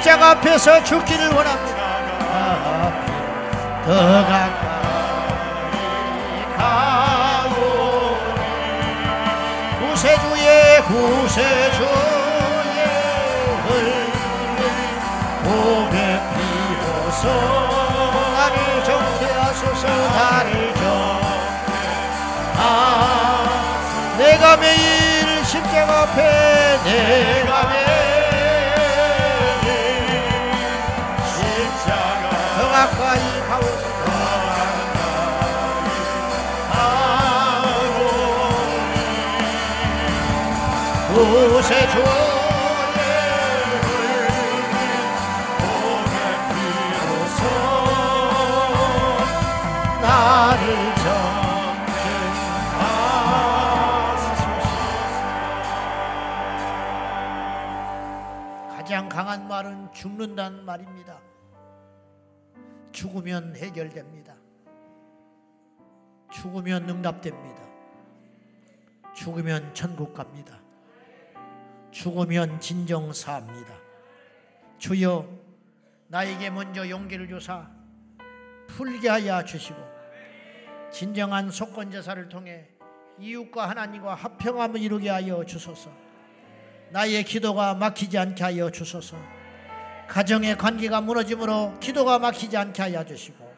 십자가 앞에서 죽기를 원합니다. 더 가까이 가오니 구세주의 구세주의 흘린 고백 피워서 나를 정죄하 내가 매일 십자가 앞에 내가 매일 가장 강한 말은 죽는다는 말입니다. 죽으면 해결됩니다. 죽으면 응답됩니다. 죽으면 천국 갑니다 죽으면 진정 사합니다 주여 나에게 먼저 용기를 주사 풀게 하여 주시고 진정한 속건 제사를 통해 이웃과 하나님과 화평함을 이루게 하여 주소서. 나의 기도가 막히지 않게 하여 주소서. 가정의 관계가 무너짐으로 기도가 막히지 않게 하여 주시고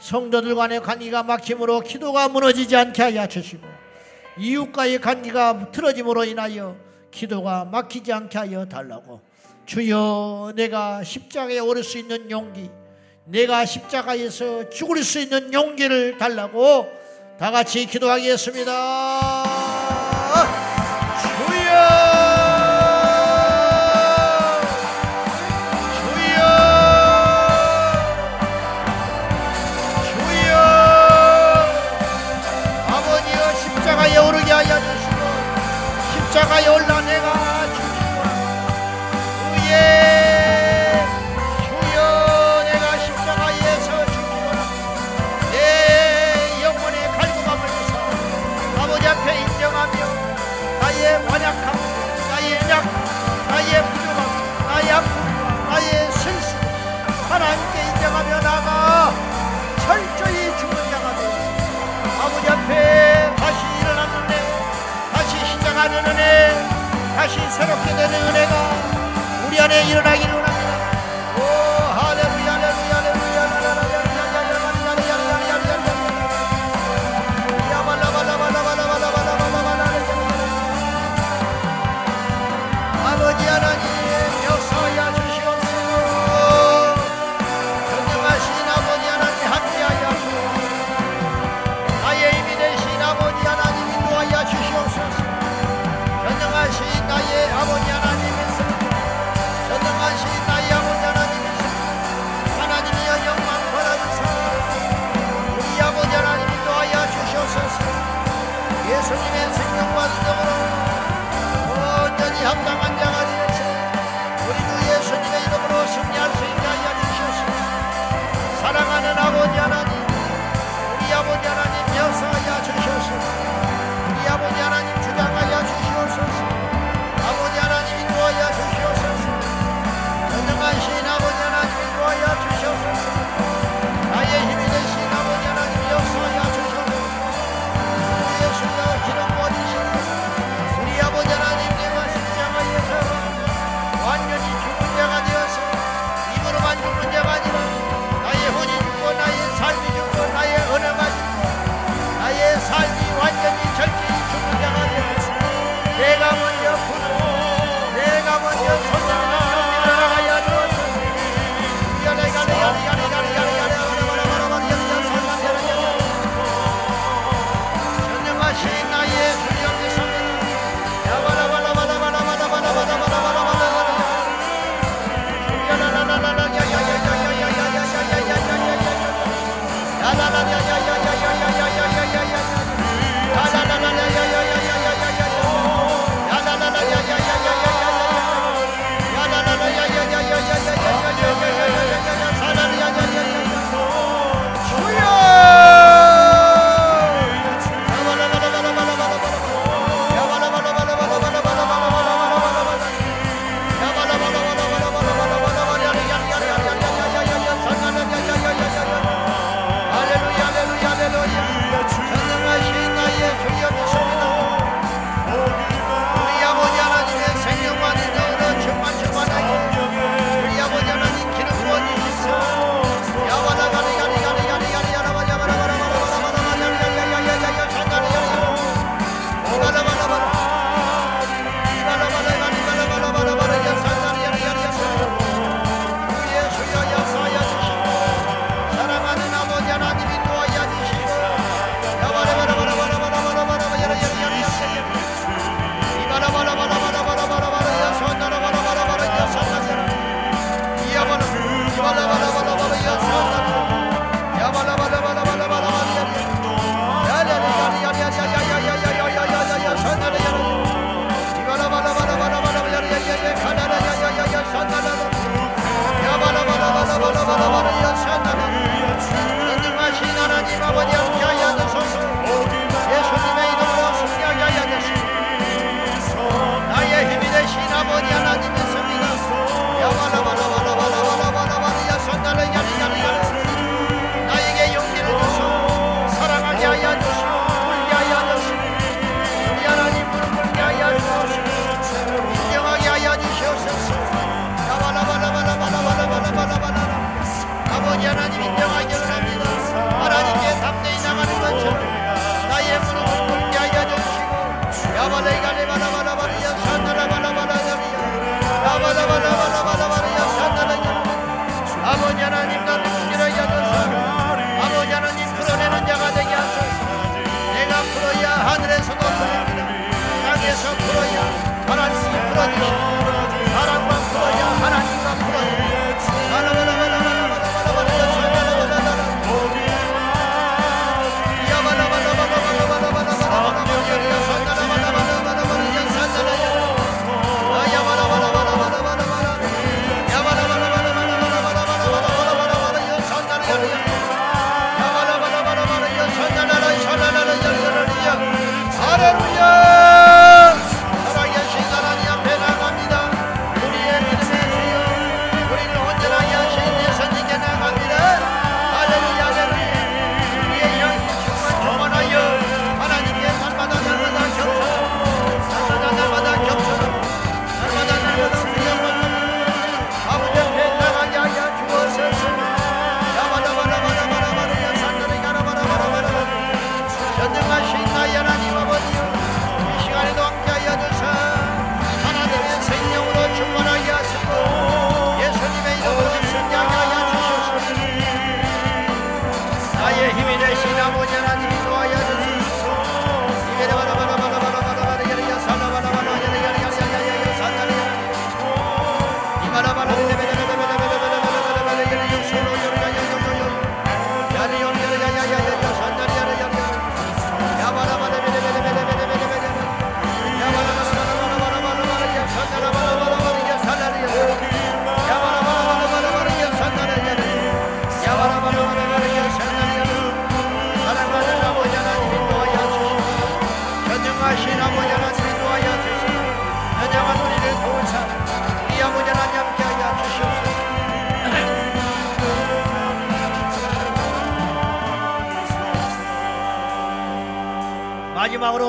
성도들 간의 관계가 막힘으로 기도가 무너지지 않게 하여 주시고 이웃과의 관계가 틀어짐으로 인하여 기도가 막히지 않게 하여 달라고 주여 내가 십자가에 오를 수 있는 용기 내가 십자가에서 죽을 수 있는 용기를 달라고 다 같이 기도하겠습니다. 새롭게 되는 은혜가 우리 안에 일어나기를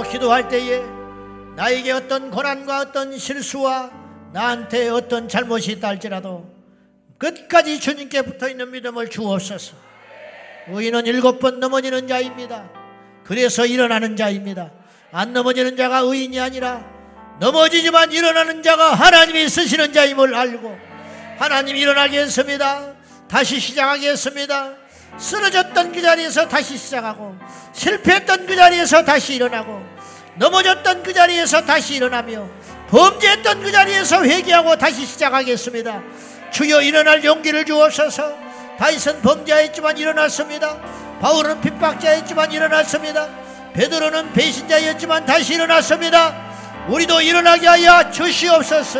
기도할 때에 나에게 어떤 고난과 어떤 실수와 나한테 어떤 잘못이 있다 할지라도 끝까지 주님께 붙어 있는 믿음을 주옵소서. 의인은 일곱 번 넘어지는 자입니다. 그래서 일어나는 자입니다. 안 넘어지는 자가 의인이 아니라 넘어지지만 일어나는 자가 하나님이 쓰시는 자임을 알고 하나님 일어나게 했습니다. 다시 시작하겠습니다. 쓰러졌던 그 자리에서 다시 시작하고 실패했던 그 자리에서 다시 일어나고 넘어졌던 그 자리에서 다시 일어나며 범죄했던 그 자리에서 회개하고 다시 시작하겠습니다. 주여 일어날 용기를 주옵소서. 다윗은 범죄했지만 일어났습니다. 바울은 핍박자였지만 일어났습니다. 베드로는 배신자였지만 다시 일어났습니다. 우리도 일어나게 하여 주시옵소서.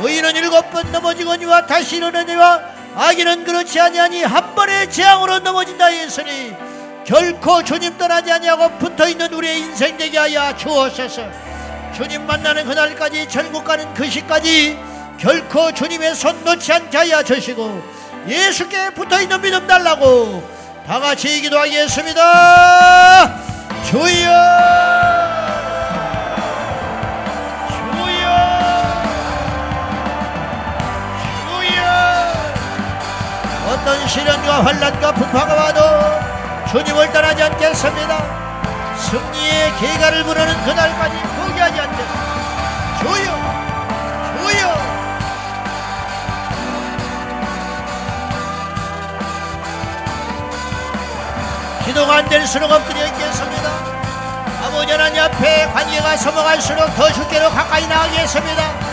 의인은 일곱 번 넘어지거니와 다시 일어나니와 악인은 그렇지 아니하니 한 번의 재앙으로 넘어진다 했으니 결코 주님 떠나지 아니하고 붙어있는 우리의 인생 되게 하여 주옵소서. 주님 만나는 그날까지 천국 가는 그 시까지 결코 주님의 손 놓지 않게 하여 주시고 예수께 붙어있는 믿음 달라고 다같이 기도하겠습니다. 주여! 어떤 시련과 환란과 풍파가 와도 주님을 떠나지 않겠습니다. 승리의 계가를 부르는 그날까지 포기하지 않겠습니다. 주여, 주여. 기도가 안 될수록 엎드려 있겠습니다. 아버지 하나님 앞에 관계가 넘어갈수록 더 주께로 가까이 나가겠습니다.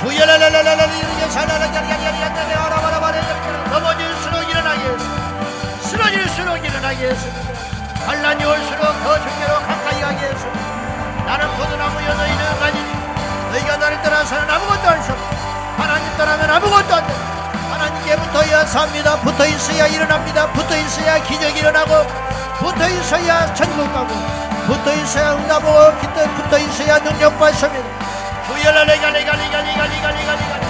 주여 나가게 했습니다. 반란이 올수록 더 주께로 가까이 가게 했습니다. 나는 포도나무여 너희는 가지니 너희가 나를 떠나서는 아무것도 할 수 없다. 하나님 떠나면 아무것도 안 돼. 하나님께 붙어야 삽니다. 붙어 있어야 일어납니다. 붙어 있어야 기적이 일어나고 붙어 있어야 천국 가고 붙어 있어야 응답하고 붙어 있어야 능력 받습니다. 주여 내가 내가 내가 내가 내가 내가 내가